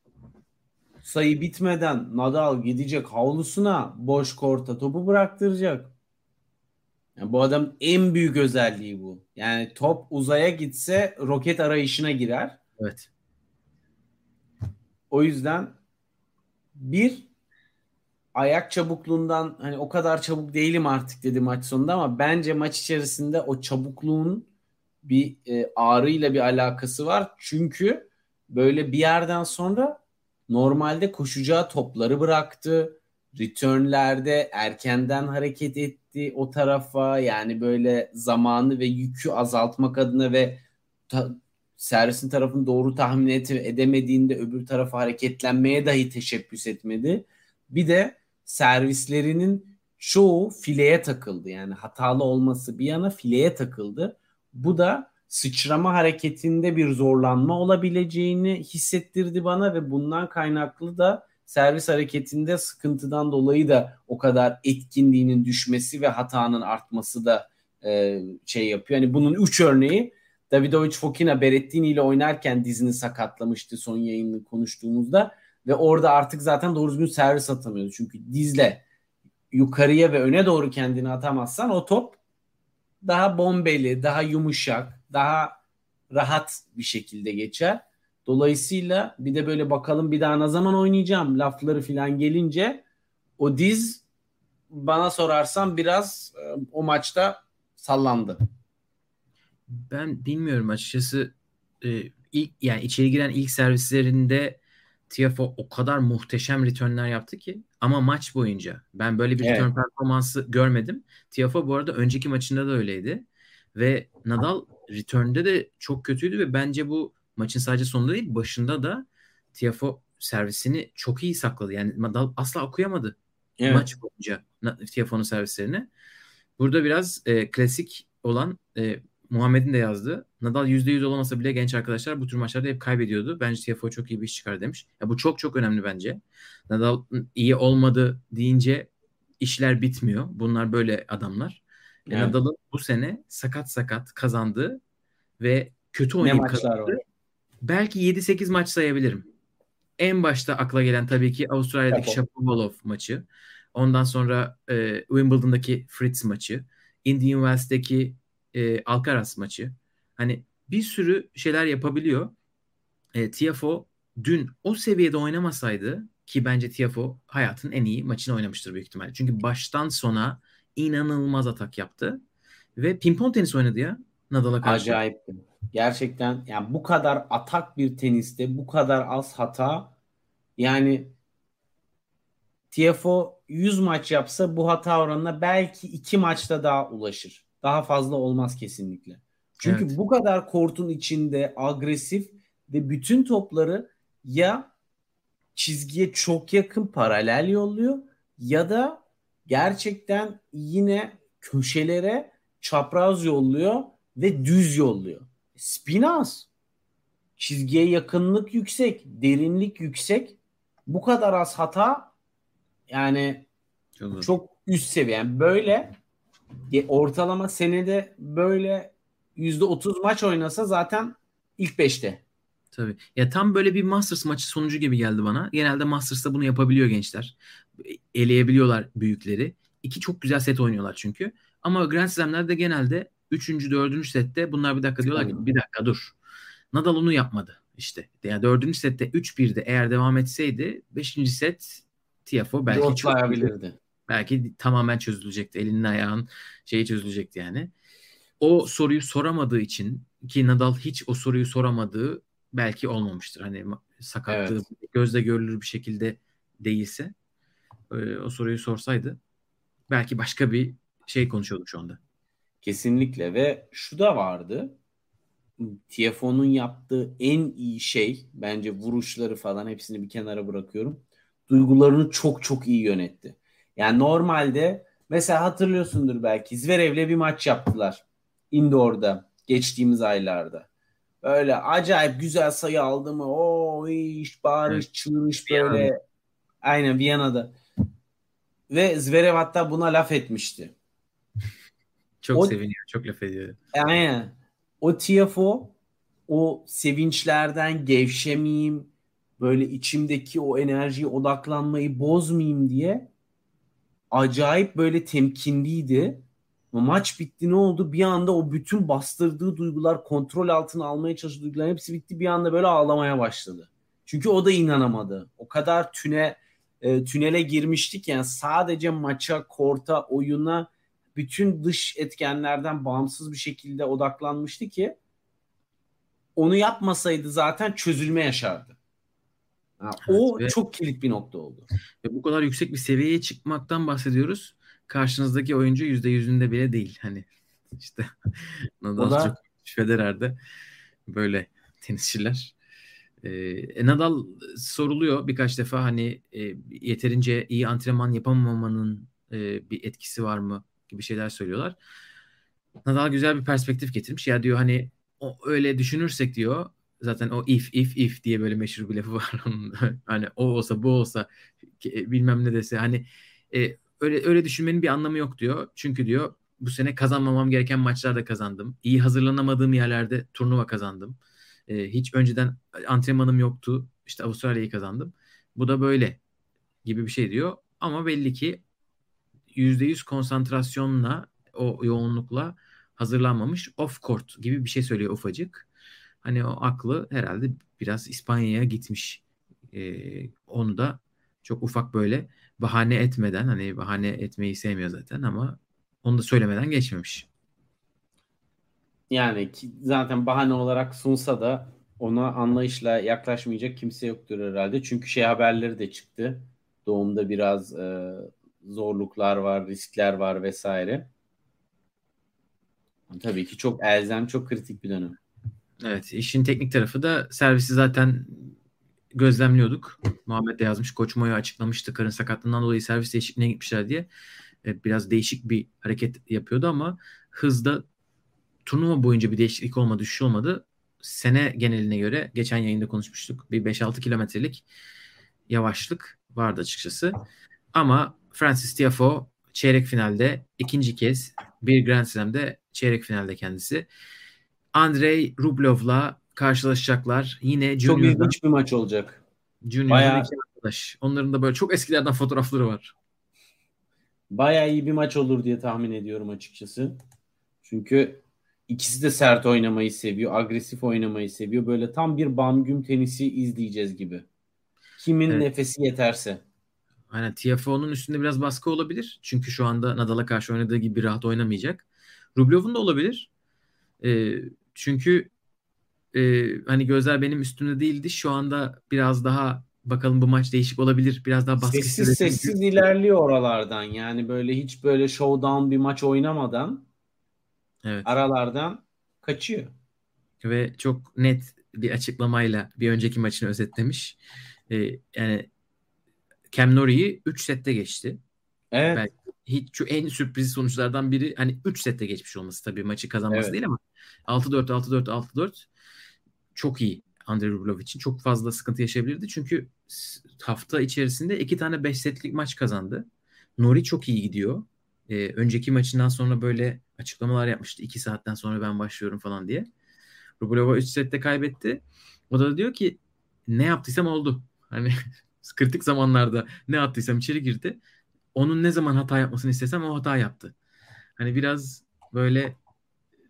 sayı bitmeden Nadal gidecek havlusuna boş korta topu bıraktıracak. Yani bu adam en büyük özelliği bu. Yani top uzaya gitse roket arayışına girer. Evet. O yüzden bir ayak çabukluğundan hani o kadar çabuk değilim artık dedi maç sonunda ama bence maç içerisinde o çabukluğun bir e, ağrıyla bir alakası var. Çünkü böyle bir yerden sonra normalde koşacağı topları bıraktı. Returnlerde erkenden hareket etti o tarafa. Yani böyle zamanı ve yükü azaltmak adına ve ta, servisin tarafını doğru tahmin edemediğinde öbür tarafa hareketlenmeye dahi teşebbüs etmedi. Bir de servislerinin çoğu fileye takıldı. Yani hatalı olması bir yana fileye takıldı. Bu da sıçrama hareketinde bir zorlanma olabileceğini hissettirdi bana ve bundan kaynaklı da servis hareketinde sıkıntıdan dolayı da o kadar etkinliğinin düşmesi ve hatanın artması da e, şey yapıyor. Yani bunun üç örneği Davidovic Fokina Berrettini ile oynarken dizini sakatlamıştı son yayını konuştuğumuzda ve orada artık zaten doğru düzgün servis atamıyordu. Çünkü dizle yukarıya ve öne doğru kendini atamazsan o top daha bombeli, daha yumuşak, daha rahat bir şekilde geçer. Dolayısıyla bir de böyle bakalım bir daha ne zaman oynayacağım lafları falan gelince o diz bana sorarsan biraz e, o maçta sallandı. Ben bilmiyorum açıkçası e, ilk yani içeri giren ilk servislerinde Tiafo o kadar muhteşem returnler yaptı ki ama maç boyunca ben böyle bir evet. return performansı görmedim. Tiafo bu arada önceki maçında da öyleydi ve Nadal return'de de çok kötüydü ve bence bu maçın sadece sonunda değil başında da Tiafo servisini çok iyi sakladı. Yani Nadal asla okuyamadı evet. maç boyunca Tiafoe'nun servislerini. Burada biraz e, klasik olan e, Muhammed'in de yazdı. Nadal %100 olamasa bile genç arkadaşlar bu tür maçlarda hep kaybediyordu. Bence TFO çok iyi bir iş çıkar demiş. Ya bu çok çok önemli bence. Nadal iyi olmadı deyince işler bitmiyor. Bunlar böyle adamlar. E, evet. Nadal'ın bu sene sakat sakat kazandığı ve kötü oynayıp kazandı. Belki 7-8 maç sayabilirim. En başta akla gelen tabii ki Avustralya'daki Shapovalov maçı. Ondan sonra e, Wimbledon'daki Fritz maçı. Indian Wells'deki e, Alcaraz maçı. Hani bir sürü şeyler yapabiliyor. E, Tiafo dün o seviyede oynamasaydı ki bence Tiafo hayatın en iyi maçını oynamıştır büyük ihtimalle. Çünkü baştan sona inanılmaz atak yaptı. Ve pimpon tenis oynadı ya Nadal'a karşı. Acayip. Gerçekten yani bu kadar atak bir teniste bu kadar az hata yani Tiafo 100 maç yapsa bu hata oranına belki 2 maçta daha ulaşır. Daha fazla olmaz kesinlikle. Çünkü evet. bu kadar kortun içinde agresif ve bütün topları ya çizgiye çok yakın paralel yolluyor ya da gerçekten yine köşelere çapraz yolluyor ve düz yolluyor. Spin az. Çizgiye yakınlık yüksek, derinlik yüksek. Bu kadar az hata yani çok, çok üst seviye. Yani böyle ortalama senede böyle %30 maç oynasa zaten ilk 5'te. Tabii. Ya tam böyle bir Masters maçı sonucu gibi geldi bana. Genelde Masters'ta bunu yapabiliyor gençler. Eleyebiliyorlar büyükleri. İki çok güzel set oynuyorlar çünkü. Ama Grand Slam'lerde genelde 3. 4. sette bunlar bir dakika diyorlar ki bir dakika dur. Nadal onu yapmadı işte. Yani 4. sette 3-1'de eğer devam etseydi 5. set Tiafo belki çok belki tamamen çözülecekti. Elinin ayağın şeyi çözülecekti yani. O soruyu soramadığı için ki Nadal hiç o soruyu soramadığı belki olmamıştır. Hani sakatlığı evet. gözle görülür bir şekilde değilse e, o soruyu sorsaydı belki başka bir şey konuşuyorduk şu anda. Kesinlikle ve şu da vardı. TFO'nun yaptığı en iyi şey bence vuruşları falan hepsini bir kenara bırakıyorum. Duygularını çok çok iyi yönetti. Yani normalde mesela hatırlıyorsundur belki Zverev'le bir maç yaptılar. Indoor'da geçtiğimiz aylarda. Böyle acayip güzel sayı aldı mı? O iş, bağırış, evet. çığırış böyle. Viyana'da. Aynen Viyana'da. Ve Zverev hatta buna laf etmişti. Çok o, seviniyor, çok laf ediyor. Aynen. O TFO o sevinçlerden gevşemeyeyim, böyle içimdeki o enerjiyi odaklanmayı bozmayayım diye acayip böyle temkinliydi. Maç bitti ne oldu? Bir anda o bütün bastırdığı duygular, kontrol altına almaya çalıştığı duygular hepsi bitti. Bir anda böyle ağlamaya başladı. Çünkü o da inanamadı. O kadar tüne e, tünele girmiştik yani sadece maça, korta, oyuna bütün dış etkenlerden bağımsız bir şekilde odaklanmıştı ki onu yapmasaydı zaten çözülme yaşardı. Yani evet, o ve, çok kilit bir nokta oldu. Ve bu kadar yüksek bir seviyeye çıkmaktan bahsediyoruz. Karşınızdaki oyuncu yüzde yüzünde bile değil. Hani işte Nadal da... çok Federer'de böyle tenisçiler. E, Nadal soruluyor birkaç defa hani e, yeterince iyi antrenman yapamamanın e, bir etkisi var mı gibi şeyler söylüyorlar. Nadal güzel bir perspektif getirmiş. Ya diyor hani o, öyle düşünürsek diyor zaten o if if if diye böyle meşhur bir lafı var onun. hani o olsa bu olsa bilmem ne dese hani e, öyle öyle düşünmenin bir anlamı yok diyor. Çünkü diyor bu sene kazanmamam gereken maçlarda kazandım. İyi hazırlanamadığım yerlerde turnuva kazandım. E, hiç önceden antrenmanım yoktu. İşte Avustralya'yı kazandım. Bu da böyle gibi bir şey diyor. Ama belli ki %100 konsantrasyonla o yoğunlukla hazırlanmamış off court gibi bir şey söylüyor ufacık. Hani o aklı herhalde biraz İspanya'ya gitmiş. Ee, onu da çok ufak böyle bahane etmeden hani bahane etmeyi sevmiyor zaten ama onu da söylemeden geçmemiş. Yani zaten bahane olarak sunsa da ona anlayışla yaklaşmayacak kimse yoktur herhalde. Çünkü şey haberleri de çıktı. Doğumda biraz e, zorluklar var, riskler var vesaire. Tabii ki çok elzem, çok kritik bir dönem. Evet, işin teknik tarafı da servisi zaten gözlemliyorduk. Muhammed de yazmış. Koç Moya açıklamıştı karın sakatlığından dolayı servis değişikliğine gitmişler diye. Biraz değişik bir hareket yapıyordu ama hızda turnuva boyunca bir değişiklik olmadı, düşüş olmadı. Sene geneline göre geçen yayında konuşmuştuk. Bir 5-6 kilometrelik yavaşlık vardı açıkçası. Ama Francis Tiafoe çeyrek finalde ikinci kez bir Grand Slam'de çeyrek finalde kendisi. Andrei Rublev'la karşılaşacaklar. Yine Çok ilginç bir maç olacak. Junior'dan Bayağı... iki arkadaş. Onların da böyle çok eskilerden fotoğrafları var. Bayağı iyi bir maç olur diye tahmin ediyorum açıkçası. Çünkü ikisi de sert oynamayı seviyor. Agresif oynamayı seviyor. Böyle tam bir bam tenisi izleyeceğiz gibi. Kimin evet. nefesi yeterse. Aynen TFO'nun üstünde biraz baskı olabilir. Çünkü şu anda Nadal'a karşı oynadığı gibi rahat oynamayacak. Rublev'un da olabilir. E, çünkü e, hani gözler benim üstümde değildi. Şu anda biraz daha bakalım bu maç değişik olabilir. Biraz daha baskı Sessiz sessiz ilerliyor oralardan. Yani böyle hiç böyle showdown bir maç oynamadan evet. aralardan kaçıyor. Ve çok net bir açıklamayla bir önceki maçını özetlemiş. Ee, yani Cam Norrie'yi 3 sette geçti. Evet. Belki hiç şu en sürpriz sonuçlardan biri hani 3 sette geçmiş olması tabii maçı kazanması evet. değil ama 6-4 6-4 6-4 çok iyi Andrei Rublev için. Çok fazla sıkıntı yaşayabilirdi. Çünkü hafta içerisinde iki tane 5 setlik maç kazandı. Nori çok iyi gidiyor. Ee, önceki maçından sonra böyle açıklamalar yapmıştı. İki saatten sonra ben başlıyorum falan diye. Rubleva 3 sette kaybetti. O da diyor ki ne yaptıysam oldu. Hani kritik zamanlarda ne attıysam içeri girdi. Onun ne zaman hata yapmasını istesem o hata yaptı. Hani biraz böyle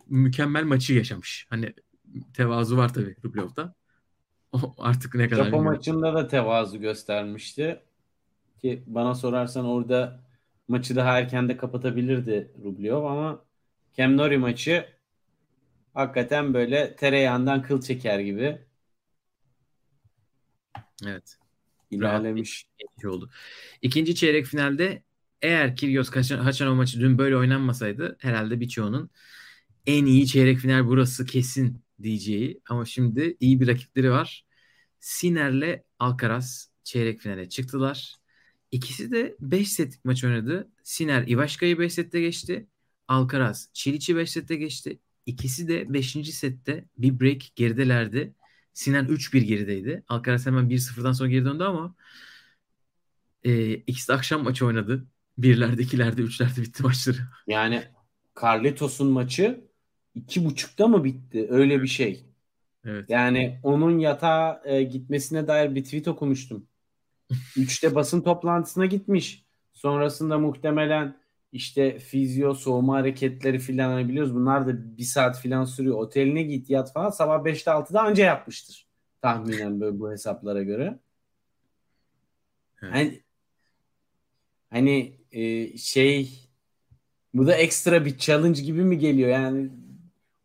mükemmel maçı yaşamış. Hani tevazu var tabii Rublev'da. O artık ne kadar Japon maçında da tevazu göstermişti. Ki bana sorarsan orada maçı daha erken de kapatabilirdi Rublev ama Cam Nori maçı hakikaten böyle tereyağından kıl çeker gibi. Evet. İlerlemiş. oldu. İkinci çeyrek finalde eğer Kyrgios Haçanov maçı dün böyle oynanmasaydı herhalde birçoğunun en iyi çeyrek final burası kesin diyeceği ama şimdi iyi bir rakipleri var. Siner'le Alcaraz çeyrek finale çıktılar. İkisi de 5 setlik maç oynadı. Siner Ivaşka'yı 5 sette geçti. Alcaraz Çiliç'i 5 sette geçti. İkisi de 5. sette bir break geridelerdi. Siner 3-1 gerideydi. Alcaraz hemen 1-0'dan sonra geri döndü ama e, ikisi akşam maçı oynadı. Birlerde, ikilerde, üçlerde bitti maçları. Yani Carlitos'un maçı iki buçukta mı bitti? Öyle bir şey. Evet. Yani onun yatağa e, gitmesine dair bir tweet okumuştum. Üçte basın toplantısına gitmiş. Sonrasında muhtemelen işte fizyo, soğuma hareketleri filan hani biliyoruz. Bunlar da bir saat filan sürüyor. Oteline git yat falan. Sabah 5'te 6'da anca yapmıştır. Tahminen böyle bu hesaplara göre. Evet. Hani, hani e, şey bu da ekstra bir challenge gibi mi geliyor? Yani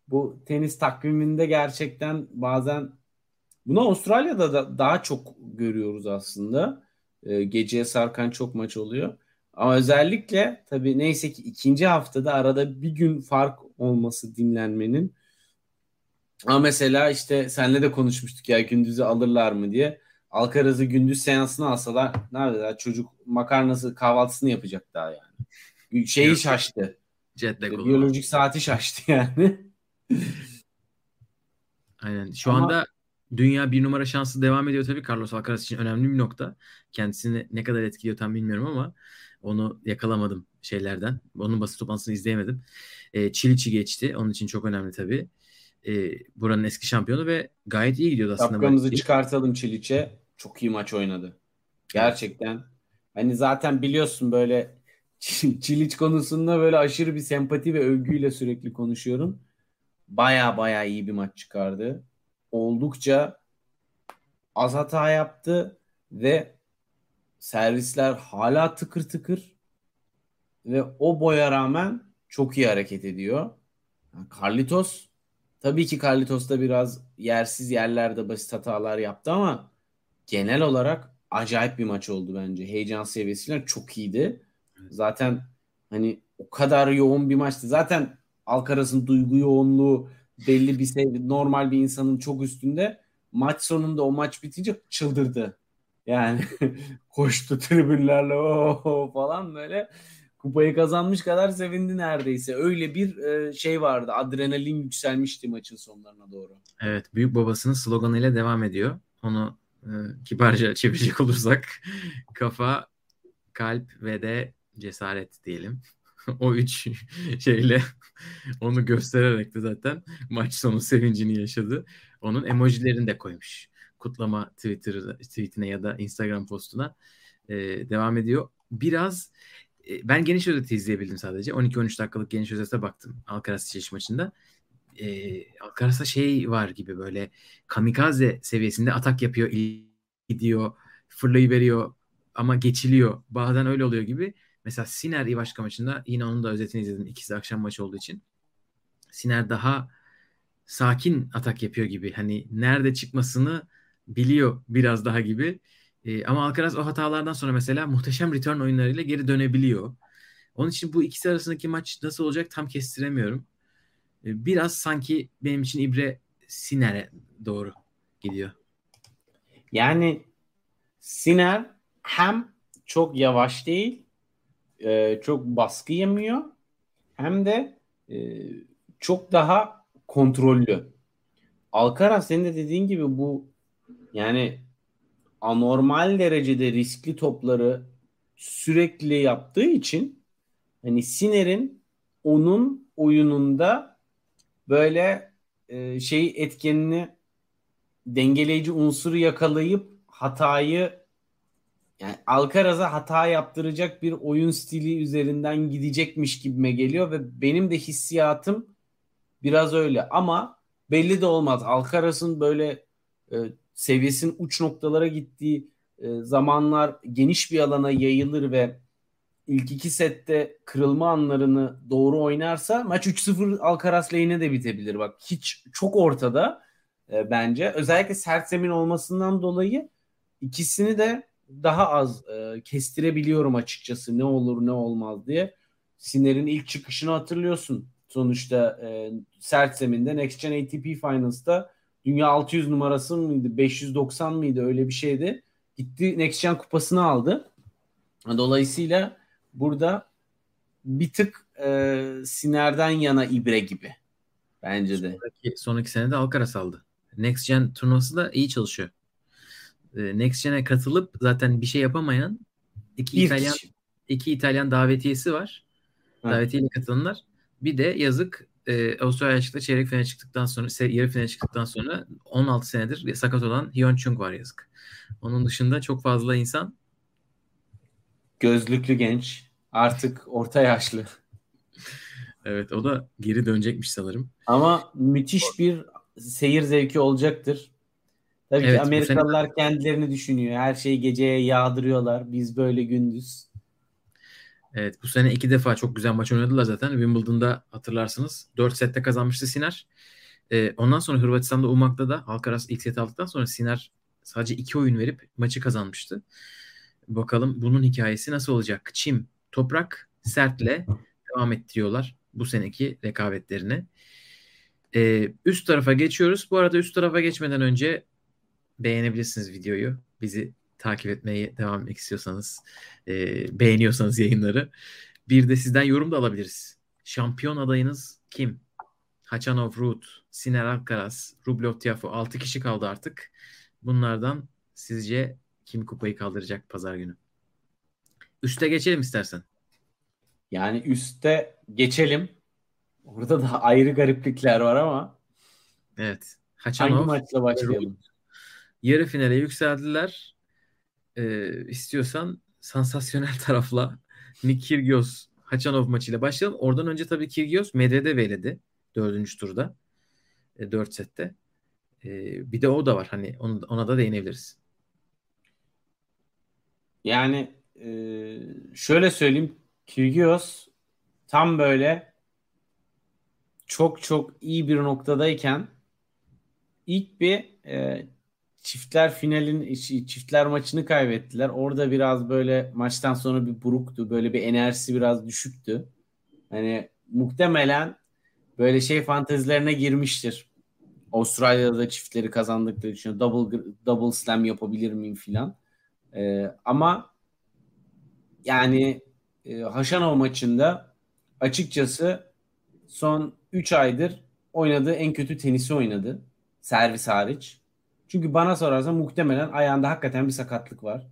bu tenis takviminde gerçekten bazen bunu Avustralya'da da daha çok görüyoruz aslında. E, geceye sarkan çok maç oluyor. Ama özellikle tabii neyse ki ikinci haftada arada bir gün fark olması dinlenmenin. Ama mesela işte senle de konuşmuştuk ya gündüzü alırlar mı diye. Alcaraz'ı gündüz seansına alsalar nerede daha çocuk makarnası kahvaltısını yapacak daha yani. Şeyi şaştı. Lag Biyolojik saati şaştı yani. Aynen. Şu Ama... anda dünya bir numara şansı devam ediyor tabii. Carlos Alcaraz için önemli bir nokta. Kendisini ne kadar etkiliyor tam bilmiyorum ama onu yakalamadım şeylerden. Onun basın toplantısını izleyemedim. E, Çiliç'i geçti. Onun için çok önemli tabii. E, buranın eski şampiyonu ve gayet iyi gidiyordu aslında. Şapkamızı çıkartalım Çiliç'e. Çok iyi maç oynadı. Gerçekten. Hani zaten biliyorsun böyle Çiliç konusunda böyle aşırı bir sempati ve övgüyle sürekli konuşuyorum. Baya baya iyi bir maç çıkardı. Oldukça az hata yaptı ve servisler hala tıkır tıkır ve o boya rağmen çok iyi hareket ediyor. Carlitos tabii ki Carlitos da biraz yersiz yerlerde basit hatalar yaptı ama genel olarak acayip bir maç oldu bence. Heyecan seviyesiyle çok iyiydi. Zaten hani o kadar yoğun bir maçtı. Zaten Alcaraz'ın duygu yoğunluğu belli bir seviye, normal bir insanın çok üstünde. Maç sonunda o maç bitince çıldırdı. Yani koştu tribünlerle o falan böyle kupayı kazanmış kadar sevindi neredeyse. Öyle bir e, şey vardı. Adrenalin yükselmişti maçın sonlarına doğru. Evet, büyük babasının sloganıyla devam ediyor. Onu e, kibarca çevirecek olursak kafa, kalp ve de cesaret diyelim. o üç şeyle onu göstererek de zaten maç sonu sevincini yaşadı. Onun emojilerini de koymuş. Kutlama Twitter tweetine ya da Instagram postuna e, devam ediyor. Biraz e, ben geniş özeti izleyebildim sadece. 12-13 dakikalık geniş özete baktım Alcaraz Çeşit maçında. E, Alcaraz'da şey var gibi böyle kamikaze seviyesinde atak yapıyor, gidiyor, fırlayıveriyor ama geçiliyor. Bazen öyle oluyor gibi. Mesela Siner Ivaşka maçında yine onun da özetini izledim. İkisi akşam maçı olduğu için. Siner daha sakin atak yapıyor gibi. Hani nerede çıkmasını biliyor biraz daha gibi. E, ama Alcaraz o hatalardan sonra mesela muhteşem return oyunlarıyla geri dönebiliyor. Onun için bu ikisi arasındaki maç nasıl olacak tam kestiremiyorum. E, biraz sanki benim için İbre Siner'e doğru gidiyor. Yani Siner hem çok yavaş değil e, çok baskı yemiyor hem de e, çok daha kontrollü. Alcaraz senin de dediğin gibi bu yani anormal derecede riskli topları sürekli yaptığı için hani Siner'in onun oyununda böyle e, şey etkenini dengeleyici unsuru yakalayıp hatayı yani Alcaraz'a hata yaptıracak bir oyun stili üzerinden gidecekmiş gibime geliyor ve benim de hissiyatım biraz öyle ama belli de olmaz. Alcaraz'ın böyle e, seviyesinin uç noktalara gittiği e, zamanlar geniş bir alana yayılır ve ilk iki sette kırılma anlarını doğru oynarsa maç 3-0 Alcaraz lehine de bitebilir. Bak hiç çok ortada e, bence. Özellikle sert zemin olmasından dolayı ikisini de daha az e, kestirebiliyorum açıkçası ne olur ne olmaz diye. Siner'in ilk çıkışını hatırlıyorsun. Sonuçta e, sert zeminde Next Gen ATP Finals'ta dünya 600 numarası mıydı 590 mıydı öyle bir şeydi. Gitti Next Gen kupasını aldı. Dolayısıyla burada bir tık e, Siner'den yana ibre gibi bence de. Sonraki, sonraki sene de Alcaraz aldı. Next Gen turnuvası da iyi çalışıyor. E, Next Gen'e katılıp zaten bir şey yapamayan iki Bir İtalyan iki İtalyan davetiyesi var. Ha. Davetiyeyle katılanlar. Bir de yazık e, Avustralya açıkta çeyrek finale çıktıktan sonra yarı finale çıktıktan sonra 16 senedir sakat olan Hyun Chung var yazık. Onun dışında çok fazla insan Gözlüklü genç. Artık orta yaşlı. evet o da geri dönecekmiş sanırım. Ama müthiş bir seyir zevki olacaktır. Tabii Evet, ki Amerikalılar kendilerini düşünüyor. Her şeyi geceye yağdırıyorlar. Biz böyle gündüz. Evet bu sene iki defa çok güzel maç oynadılar zaten. Wimbledon'da hatırlarsınız. 4 sette kazanmıştı Siner. Ee, ondan sonra Hırvatistan'da Umag'da da Alcaraz ilk set aldıktan sonra Siner sadece iki oyun verip maçı kazanmıştı. Bakalım bunun hikayesi nasıl olacak? Çim, toprak, sertle devam ettiriyorlar bu seneki rekabetlerini. Ee, üst tarafa geçiyoruz. Bu arada üst tarafa geçmeden önce beğenebilirsiniz videoyu. Bizi takip etmeye devam etmek istiyorsanız, e, beğeniyorsanız yayınları. Bir de sizden yorum da alabiliriz. Şampiyon adayınız kim? Hachanov, Ruud, Siner Alcaraz, Rublev, Tiafoe 6 kişi kaldı artık. Bunlardan sizce kim kupayı kaldıracak pazar günü? Üste geçelim istersen. Yani üste geçelim. Orada da ayrı gariplikler var ama Evet. hangi Hachanov maçla başlayalım? yarı finale yükseldiler. Ee, istiyorsan sansasyonel tarafla Nick Kyrgios Hachanov maçıyla başlayalım. Oradan önce tabii Kyrgios Medvedev eledi dördüncü turda. E, dört sette. E, bir de o da var. Hani ona, ona da değinebiliriz. Yani e, şöyle söyleyeyim. Kyrgios tam böyle çok çok iyi bir noktadayken ilk bir e, çiftler finalin çiftler maçını kaybettiler. Orada biraz böyle maçtan sonra bir buruktu. Böyle bir enerjisi biraz düşüktü. Hani muhtemelen böyle şey fantezilerine girmiştir. Avustralya'da da çiftleri kazandıkları düşünüyor. Double double slam yapabilir miyim filan. Ee, ama yani e, Haşanov maçında açıkçası son 3 aydır oynadığı en kötü tenisi oynadı. Servis hariç. Çünkü bana sorarsan muhtemelen ayağında hakikaten bir sakatlık var.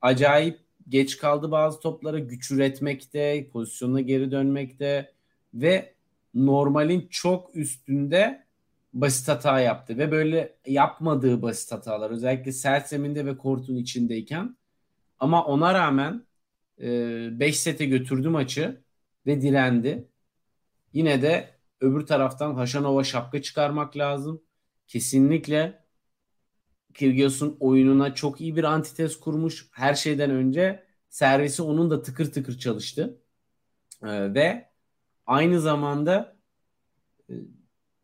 Acayip geç kaldı bazı toplara güç üretmekte, pozisyonuna geri dönmekte ve normalin çok üstünde basit hata yaptı ve böyle yapmadığı basit hatalar özellikle sert zeminde ve kortun içindeyken ama ona rağmen 5 sete götürdü maçı ve direndi. Yine de öbür taraftan Haşanova şapka çıkarmak lazım. Kesinlikle Kyrgios'un oyununa çok iyi bir antites kurmuş. Her şeyden önce servisi onun da tıkır tıkır çalıştı. Ee, ve aynı zamanda e,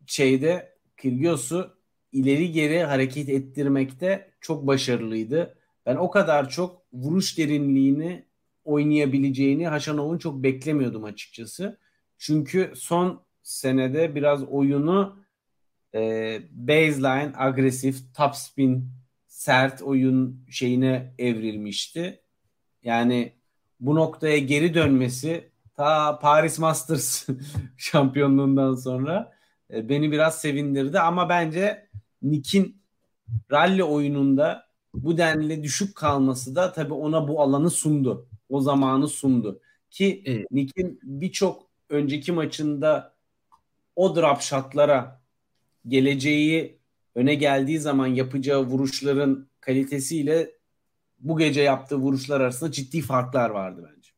şeyde Kyrgios'u ileri geri hareket ettirmekte çok başarılıydı. Ben o kadar çok vuruş derinliğini oynayabileceğini Haşanov'un çok beklemiyordum açıkçası. Çünkü son senede biraz oyunu e, baseline, agresif, top spin, sert oyun şeyine evrilmişti. Yani bu noktaya geri dönmesi ta Paris Masters şampiyonluğundan sonra e, beni biraz sevindirdi ama bence Nick'in rally oyununda bu denli düşük kalması da tabii ona bu alanı sundu. o zamanı sundu. Ki evet. Nick'in birçok önceki maçında o drop shotlara geleceği öne geldiği zaman yapacağı vuruşların kalitesiyle bu gece yaptığı vuruşlar arasında ciddi farklar vardı bence.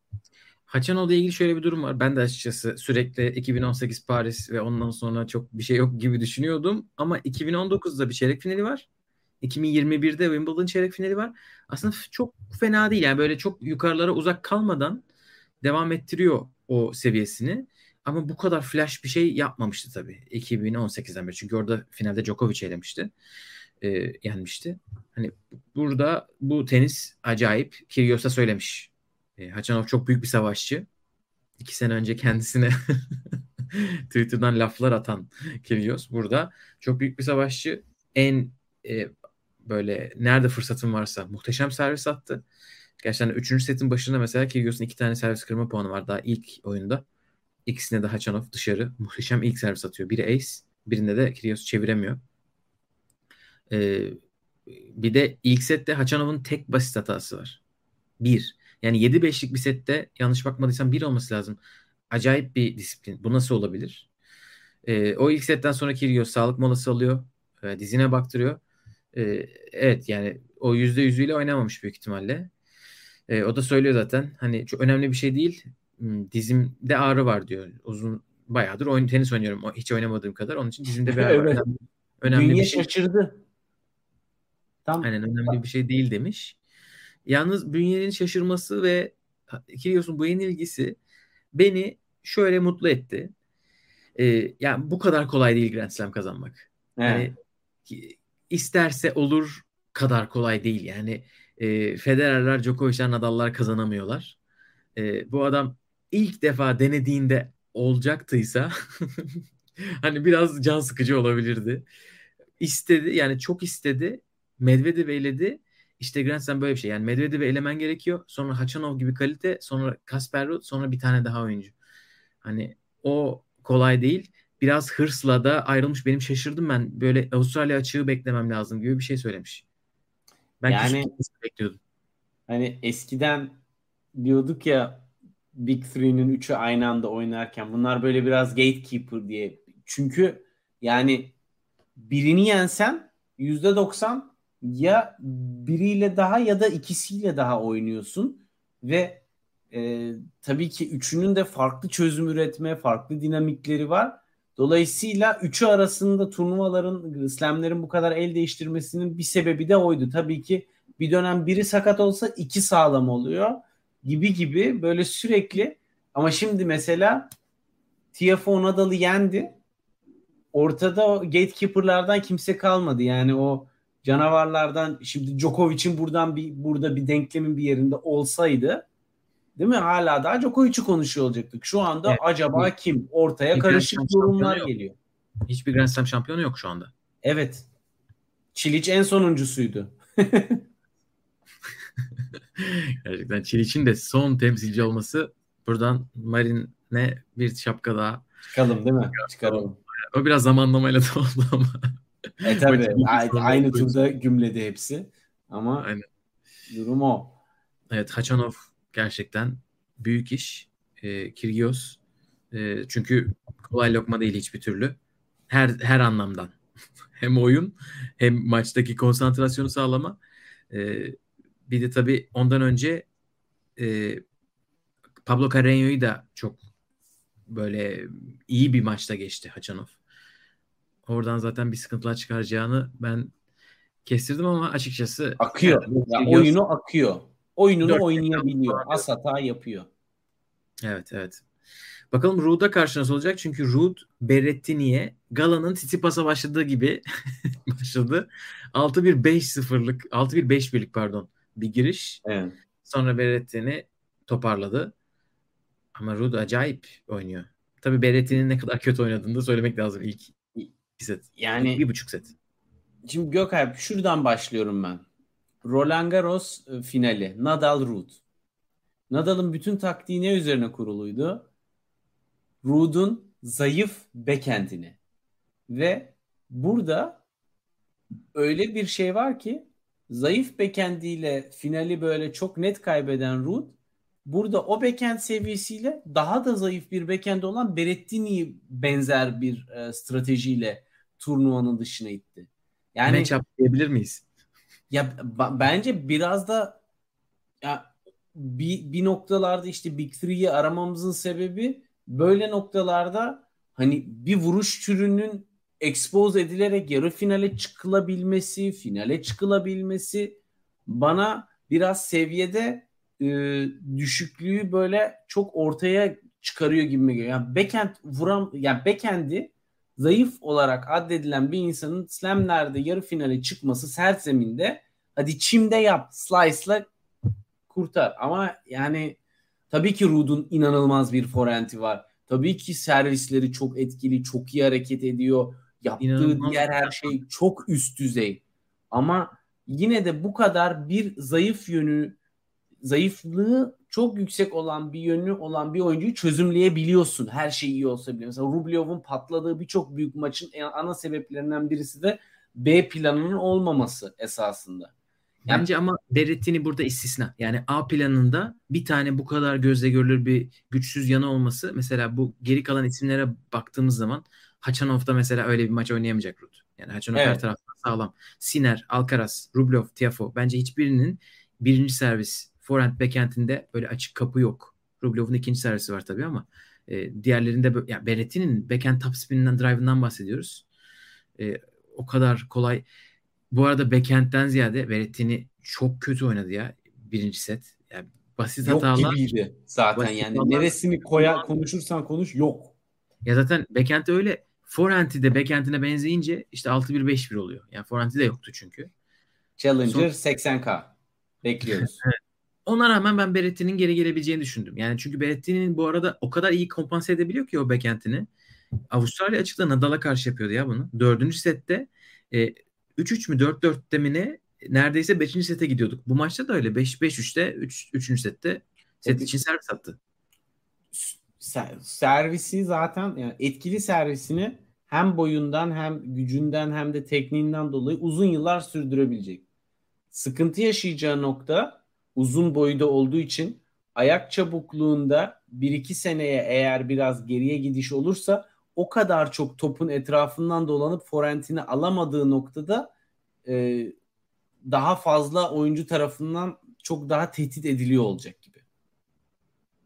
Haçanov'la ilgili şöyle bir durum var. Ben de açıkçası sürekli 2018 Paris ve ondan sonra çok bir şey yok gibi düşünüyordum. Ama 2019'da bir çeyrek finali var. 2021'de Wimbledon çeyrek finali var. Aslında çok fena değil. Yani böyle çok yukarılara uzak kalmadan devam ettiriyor o seviyesini. Ama bu kadar flash bir şey yapmamıştı tabii 2018'den beri. Çünkü orada finalde Djokovic elemişti. E, yenmişti. Hani burada bu tenis acayip. Kyrgios'a söylemiş. E, Haçanov çok büyük bir savaşçı. İki sene önce kendisine Twitter'dan laflar atan Kyrgios burada çok büyük bir savaşçı. En e, böyle nerede fırsatın varsa muhteşem servis attı. Gerçekten 3. setin başında mesela Kyrgios'un iki tane servis kırma puanı var daha ilk oyunda. İkisine de Hachanov dışarı muhteşem ilk servis atıyor. Biri ace, birinde de Kyrgios çeviremiyor. Ee, bir de ilk sette Hachanov'un tek basit hatası var. Bir. Yani 7-5'lik bir sette yanlış bakmadıysam bir olması lazım. Acayip bir disiplin. Bu nasıl olabilir? Ee, o ilk setten sonra Kyrgios sağlık molası alıyor. E, dizine baktırıyor. E, evet yani o yüzde yüzüyle oynamamış büyük ihtimalle. E, o da söylüyor zaten. Hani çok önemli bir şey değil. Dizimde ağrı var diyor. Uzun bayağıdır oyun tenis oynuyorum. Hiç oynamadığım kadar. Onun için dizimde bir ağrı evet. var. Önemli, önemli Dünya bir şey. şaşırdı. Tam Aynen önemli bir şey değil demiş. Yalnız bünyenin şaşırması ve Kyrgios'un bu yenilgisi beni şöyle mutlu etti. Ee, yani bu kadar kolay değil Grand Slam kazanmak. Yani isterse olur kadar kolay değil. Yani e, Federer'ler, Djokovic'ler, Nadal'lar kazanamıyorlar. E, bu adam ilk defa denediğinde olacaktıysa hani biraz can sıkıcı olabilirdi. İstedi yani çok istedi. Medvedev eyledi. İşte Grand Slam böyle bir şey. Yani Medvedev'i elemen gerekiyor. Sonra Hachanov gibi kalite. Sonra Kasper Ruud. Sonra bir tane daha oyuncu. Hani o kolay değil biraz hırsla da ayrılmış. Benim şaşırdım ben. Böyle Avustralya açığı beklemem lazım gibi bir şey söylemiş. Ben yani bekliyordum. Hani eskiden diyorduk ya Big Three'nin üçü aynı anda oynarken bunlar böyle biraz gatekeeper diye. Çünkü yani birini yensen yüzde doksan ya biriyle daha ya da ikisiyle daha oynuyorsun ve e, tabii ki üçünün de farklı çözüm üretme, farklı dinamikleri var. Dolayısıyla üçü arasında turnuvaların, slamlerin bu kadar el değiştirmesinin bir sebebi de oydu. Tabii ki bir dönem biri sakat olsa iki sağlam oluyor gibi gibi böyle sürekli ama şimdi mesela TFO Nadal'ı yendi. Ortada o gatekeeper'lardan kimse kalmadı. Yani o canavarlardan şimdi Djokovic'in buradan bir burada bir denklemin bir yerinde olsaydı Değil mi? Hala daha Djokovic'i konuşuyor olacaktık. Şu anda evet. acaba kim? Ortaya bir karışık yorumlar geliyor. Hiçbir Grand Slam şampiyonu yok şu anda. Evet. Çiliç en sonuncusuydu. Gerçekten Çiliç'in de son temsilci olması buradan Marin'e bir şapka daha. Çıkalım değil mi? Çıkaralım. O biraz zamanlamayla da oldu ama. E tabi aynı, aynı turda gümledi hepsi. Ama Aynen. durum o. Evet Haçanov gerçekten büyük iş. E, Kirgios e, çünkü kolay lokma değil hiçbir türlü. Her her anlamdan. hem oyun hem maçtaki konsantrasyonu sağlama. E, bir de tabii ondan önce e, Pablo Carreño'yu da çok böyle iyi bir maçta geçti Haçanov. Oradan zaten bir sıkıntılar çıkaracağını ben kestirdim ama açıkçası akıyor. Yani, oyunu akıyor oyununu oynayabiliyor. Az hata yapıyor. Evet evet. Bakalım Ruud'a karşı nasıl olacak? Çünkü Ruud Berrettini'ye Gala'nın Tsitsipas'a başladığı gibi başladı. 6-1-5-0'lık 6-1-5-1'lik pardon bir giriş. Evet. Sonra Berrettini toparladı. Ama Ruud acayip oynuyor. Tabii Berrettini'nin ne kadar kötü oynadığını da söylemek lazım ilk iki set. Yani bir buçuk set. Şimdi Gökalp şuradan başlıyorum ben. Roland Garros e, finali. Nadal Ruud. Nadal'ın bütün taktiği ne üzerine kuruluydu? Ruud'un zayıf backend'ini. Ve burada öyle bir şey var ki zayıf backend'iyle finali böyle çok net kaybeden Ruud burada o backend seviyesiyle daha da zayıf bir backend olan Berrettini benzer bir e, stratejiyle turnuvanın dışına itti. Yani matchup diyebilir miyiz? Ya bence biraz da ya bir, bir noktalarda işte Big Three'yi aramamızın sebebi böyle noktalarda hani bir vuruş türünün expose edilerek yarı finale çıkılabilmesi, finale çıkılabilmesi bana biraz seviyede e, düşüklüğü böyle çok ortaya çıkarıyor gibi geliyor. Yani backhand vuran yani backhand'i zayıf olarak addedilen bir insanın slamlerde yarı finale çıkması sert zeminde hadi çimde yap slice'la kurtar ama yani tabii ki Rud'un inanılmaz bir forenti var. Tabii ki servisleri çok etkili, çok iyi hareket ediyor. Yaptığı İnanılmaz. diğer her şey çok üst düzey. Ama yine de bu kadar bir zayıf yönü, zayıflığı çok yüksek olan bir yönü olan bir oyuncuyu çözümleyebiliyorsun. Her şey iyi olsa bile. Mesela Rublev'in patladığı birçok büyük maçın ana sebeplerinden birisi de B planının olmaması esasında. Yani, Bence ama Berrettini burada istisna. Yani A planında bir tane bu kadar gözle görülür bir güçsüz yanı olması. Mesela bu geri kalan isimlere baktığımız zaman Hachanov'da mesela öyle bir maç oynayamayacak Rud. Yani Hachanov evet. her taraftan sağlam. Siner, Alcaraz, Rublev, Tiafo. Bence hiçbirinin birinci servis forehand backhand'inde böyle açık kapı yok. Rublev'in ikinci servisi var tabii ama e, diğerlerinde yani Berrettini'nin backhand top spin'inden drive'ından bahsediyoruz. E, o kadar kolay bu arada backhand'den ziyade Berrettini çok kötü oynadı ya birinci set. Yani basit yok hatalar. gibiydi zaten yani. Hatalar, Neresini koya konuşursan konuş yok. Ya zaten backend öyle. Forehand'i de backend'ine benzeyince işte 6-1-5-1 oluyor. Yani forehand'i de yoktu çünkü. Challenger Son... 80k. Bekliyoruz. Ona rağmen ben Berretti'nin geri gelebileceğini düşündüm. Yani çünkü Berretti'nin bu arada o kadar iyi kompanse edebiliyor ki o backend'ini. Avustralya açıkta Nadal'a karşı yapıyordu ya bunu. Dördüncü sette e, 3-3 mü 4-4'te mi ne neredeyse 5. sete gidiyorduk. Bu maçta da öyle 5-5-3'te 3. 3. sette set için servis attı. Servisi zaten yani etkili servisini hem boyundan hem gücünden hem de tekniğinden dolayı uzun yıllar sürdürebilecek. Sıkıntı yaşayacağı nokta uzun boyda olduğu için ayak çabukluğunda 1-2 seneye eğer biraz geriye gidiş olursa o kadar çok topun etrafından dolanıp forentini alamadığı noktada e, daha fazla oyuncu tarafından çok daha tehdit ediliyor olacak gibi.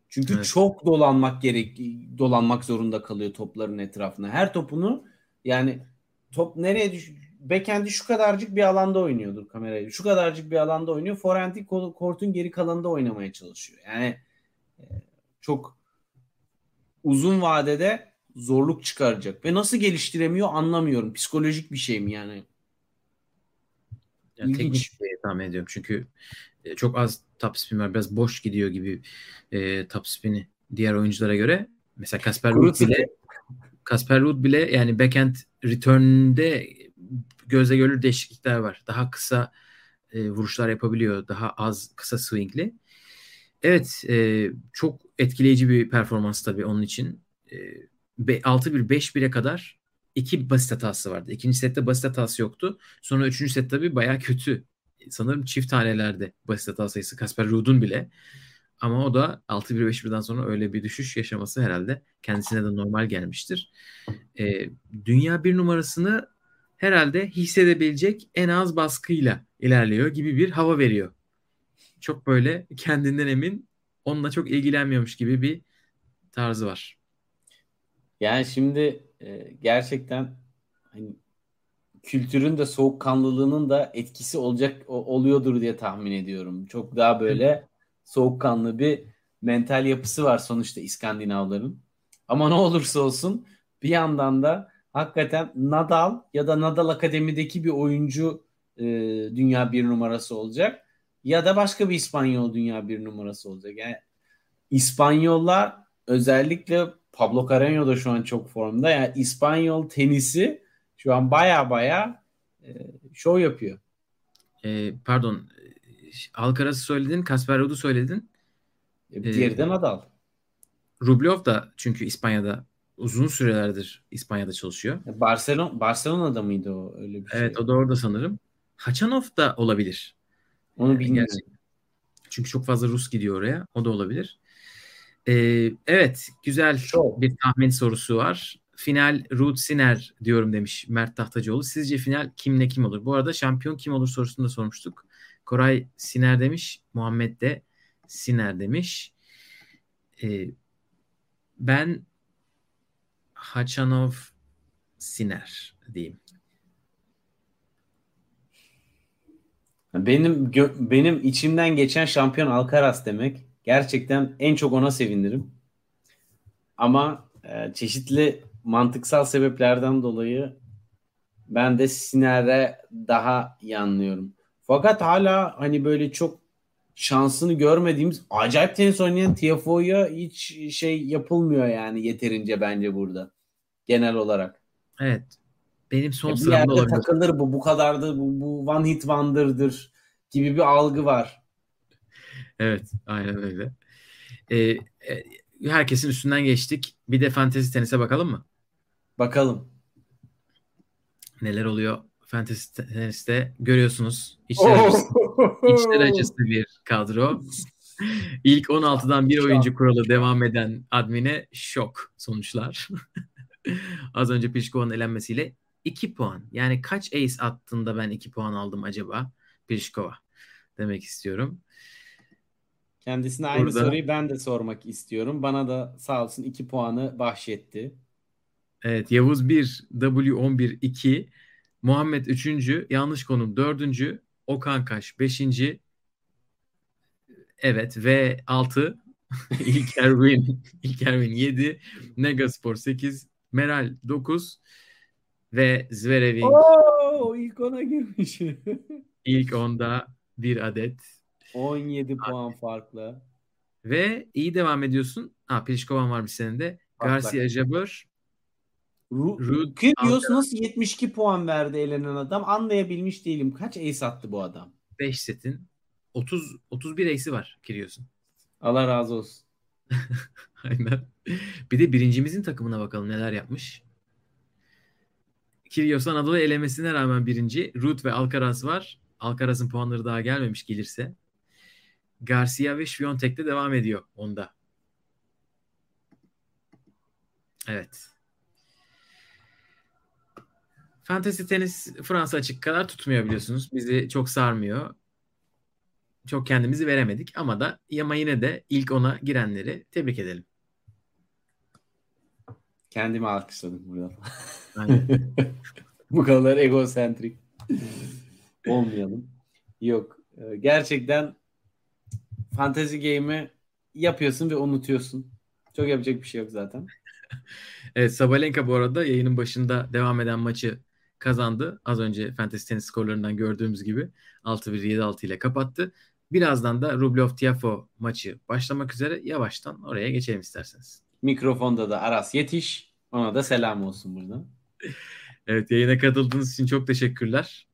Çünkü evet. çok dolanmak gerek dolanmak zorunda kalıyor topların etrafına. Her topunu yani top nereye düş Bekendi şu kadarcık bir alanda oynuyordur kamerayı. Şu kadarcık bir alanda oynuyor. Forendi kortun geri kalanında oynamaya çalışıyor. Yani e, çok uzun vadede zorluk çıkaracak. Ve nasıl geliştiremiyor anlamıyorum. Psikolojik bir şey mi yani? Yani teknik bir şey tahmin ediyorum. Çünkü e, çok az top spin var. Biraz boş gidiyor gibi e, top spin'i diğer oyunculara göre. Mesela Kasper Ruud bile Kasper Ruud bile yani backhand return'de gözle görülür değişiklikler var. Daha kısa e, vuruşlar yapabiliyor. Daha az kısa swingli. Evet e, çok etkileyici bir performans tabii onun için. E, 6-1 5-1'e kadar iki basit hatası vardı. İkinci sette basit hatası yoktu. Sonra üçüncü set tabii baya kötü. Sanırım çift tanelerde basit hata sayısı Kasper Ruud'un bile. Ama o da 6-1-5-1'den sonra öyle bir düşüş yaşaması herhalde kendisine de normal gelmiştir. Ee, dünya bir numarasını herhalde hissedebilecek en az baskıyla ilerliyor gibi bir hava veriyor. Çok böyle kendinden emin, onunla çok ilgilenmiyormuş gibi bir tarzı var. Yani şimdi e, gerçekten hani kültürün de soğukkanlılığının da etkisi olacak oluyordur diye tahmin ediyorum. Çok daha böyle soğukkanlı bir mental yapısı var sonuçta İskandinavların. Ama ne olursa olsun bir yandan da hakikaten Nadal ya da Nadal Akademi'deki bir oyuncu e, dünya bir numarası olacak. Ya da başka bir İspanyol dünya bir numarası olacak. Yani İspanyollar özellikle Pablo Carreño da şu an çok formda. Yani İspanyol tenisi şu an baya baya e, show yapıyor. E, pardon. Alcaraz'ı söyledin. Kasper Ruud'u söyledin. E, diğeri de e, Nadal. Rublev da çünkü İspanya'da uzun sürelerdir İspanya'da çalışıyor. E, Barcelona Barcelona'da mıydı o öyle bir şey? Evet o da orada sanırım. Haçanov da olabilir. Onu bilmiyorum. Çünkü çok fazla Rus gidiyor oraya. O da olabilir. Ee, evet güzel Çok. bir tahmin sorusu var. Final Ruth Siner diyorum demiş Mert Tahtacıoğlu. Sizce final kimle kim olur? Bu arada şampiyon kim olur sorusunu da sormuştuk. Koray Siner demiş. Muhammed de Siner demiş. Ee, ben Hachanov Siner diyeyim. Benim gö- benim içimden geçen şampiyon Alcaraz demek. Gerçekten en çok ona sevinirim. Ama e, çeşitli mantıksal sebeplerden dolayı ben de Siner'e daha yanlıyorum. Fakat hala hani böyle çok şansını görmediğimiz acayip tenis oynayan Tiafoe'ya hiç şey yapılmıyor yani yeterince bence burada. Genel olarak. Evet. Benim son sıramda olabilir. takılır bu bu kadar da bu, bu one hit wonder'dır gibi bir algı var. Evet, aynen öyle. Ee, e, herkesin üstünden geçtik. Bir de fantezi tenise bakalım mı? Bakalım. Neler oluyor fantezi teniste görüyorsunuz. İçler acısı, içler acısı bir kadro. İlk 16'dan bir oyuncu kuralı devam eden admine şok sonuçlar. Az önce Pliškova'nın elenmesiyle 2 puan. Yani kaç ace attığında ben 2 puan aldım acaba? Pliškova demek istiyorum. Kendisine aynı Burada- soruyu ben de sormak istiyorum. Bana da sağ olsun 2 puanı bahşetti. Evet Yavuz 1, W11 2, Muhammed 3. Yanlış konum 4. Okan Kaş 5. Evet ve 6 İlker Win İlker Win 7 Negaspor 8 Meral 9 ve Zverev'in Oo, ilk ona girmiş. ilk onda bir adet 17 puan farklı. ve iyi devam ediyorsun. Ha Pliškovan varmış senin de. Garcia Jabeur Kyrgios nasıl 72 puan verdi elenen adam anlayabilmiş değilim. Kaç ace attı bu adam? 5 setin 30 31 ace'i var Kyrgios'un. Allah razı olsun. Aynen. Bir de birincimizin takımına bakalım neler yapmış. Kyrgios Anadolu elemesine rağmen birinci. Ruth ve Alcaraz var. Alcaraz'ın puanları daha gelmemiş gelirse. Garcia ve de devam ediyor onda. Evet. Fantasy tenis Fransa açık kadar tutmuyor biliyorsunuz. Bizi çok sarmıyor. Çok kendimizi veremedik ama da ama yine de ilk ona girenleri tebrik edelim. Kendimi alkışladım burada. Bu kadar egosentrik olmayalım. Yok. Gerçekten fantasy game'i yapıyorsun ve unutuyorsun. Çok yapacak bir şey yok zaten. Evet Sabalenka bu arada yayının başında devam eden maçı kazandı. Az önce Fantasy Tenis skorlarından gördüğümüz gibi 6-1 7-6 ile kapattı. Birazdan da Rublev Tiafo maçı başlamak üzere. Yavaştan oraya geçelim isterseniz. Mikrofonda da Aras yetiş. Ona da selam olsun buradan. Evet yayına katıldığınız için çok teşekkürler.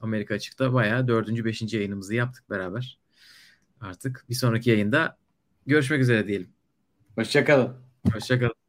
Amerika Açık'ta bayağı 4. 5. yayınımızı yaptık beraber. Artık bir sonraki yayında görüşmek üzere diyelim. Hoşçakalın. Hoşçakalın.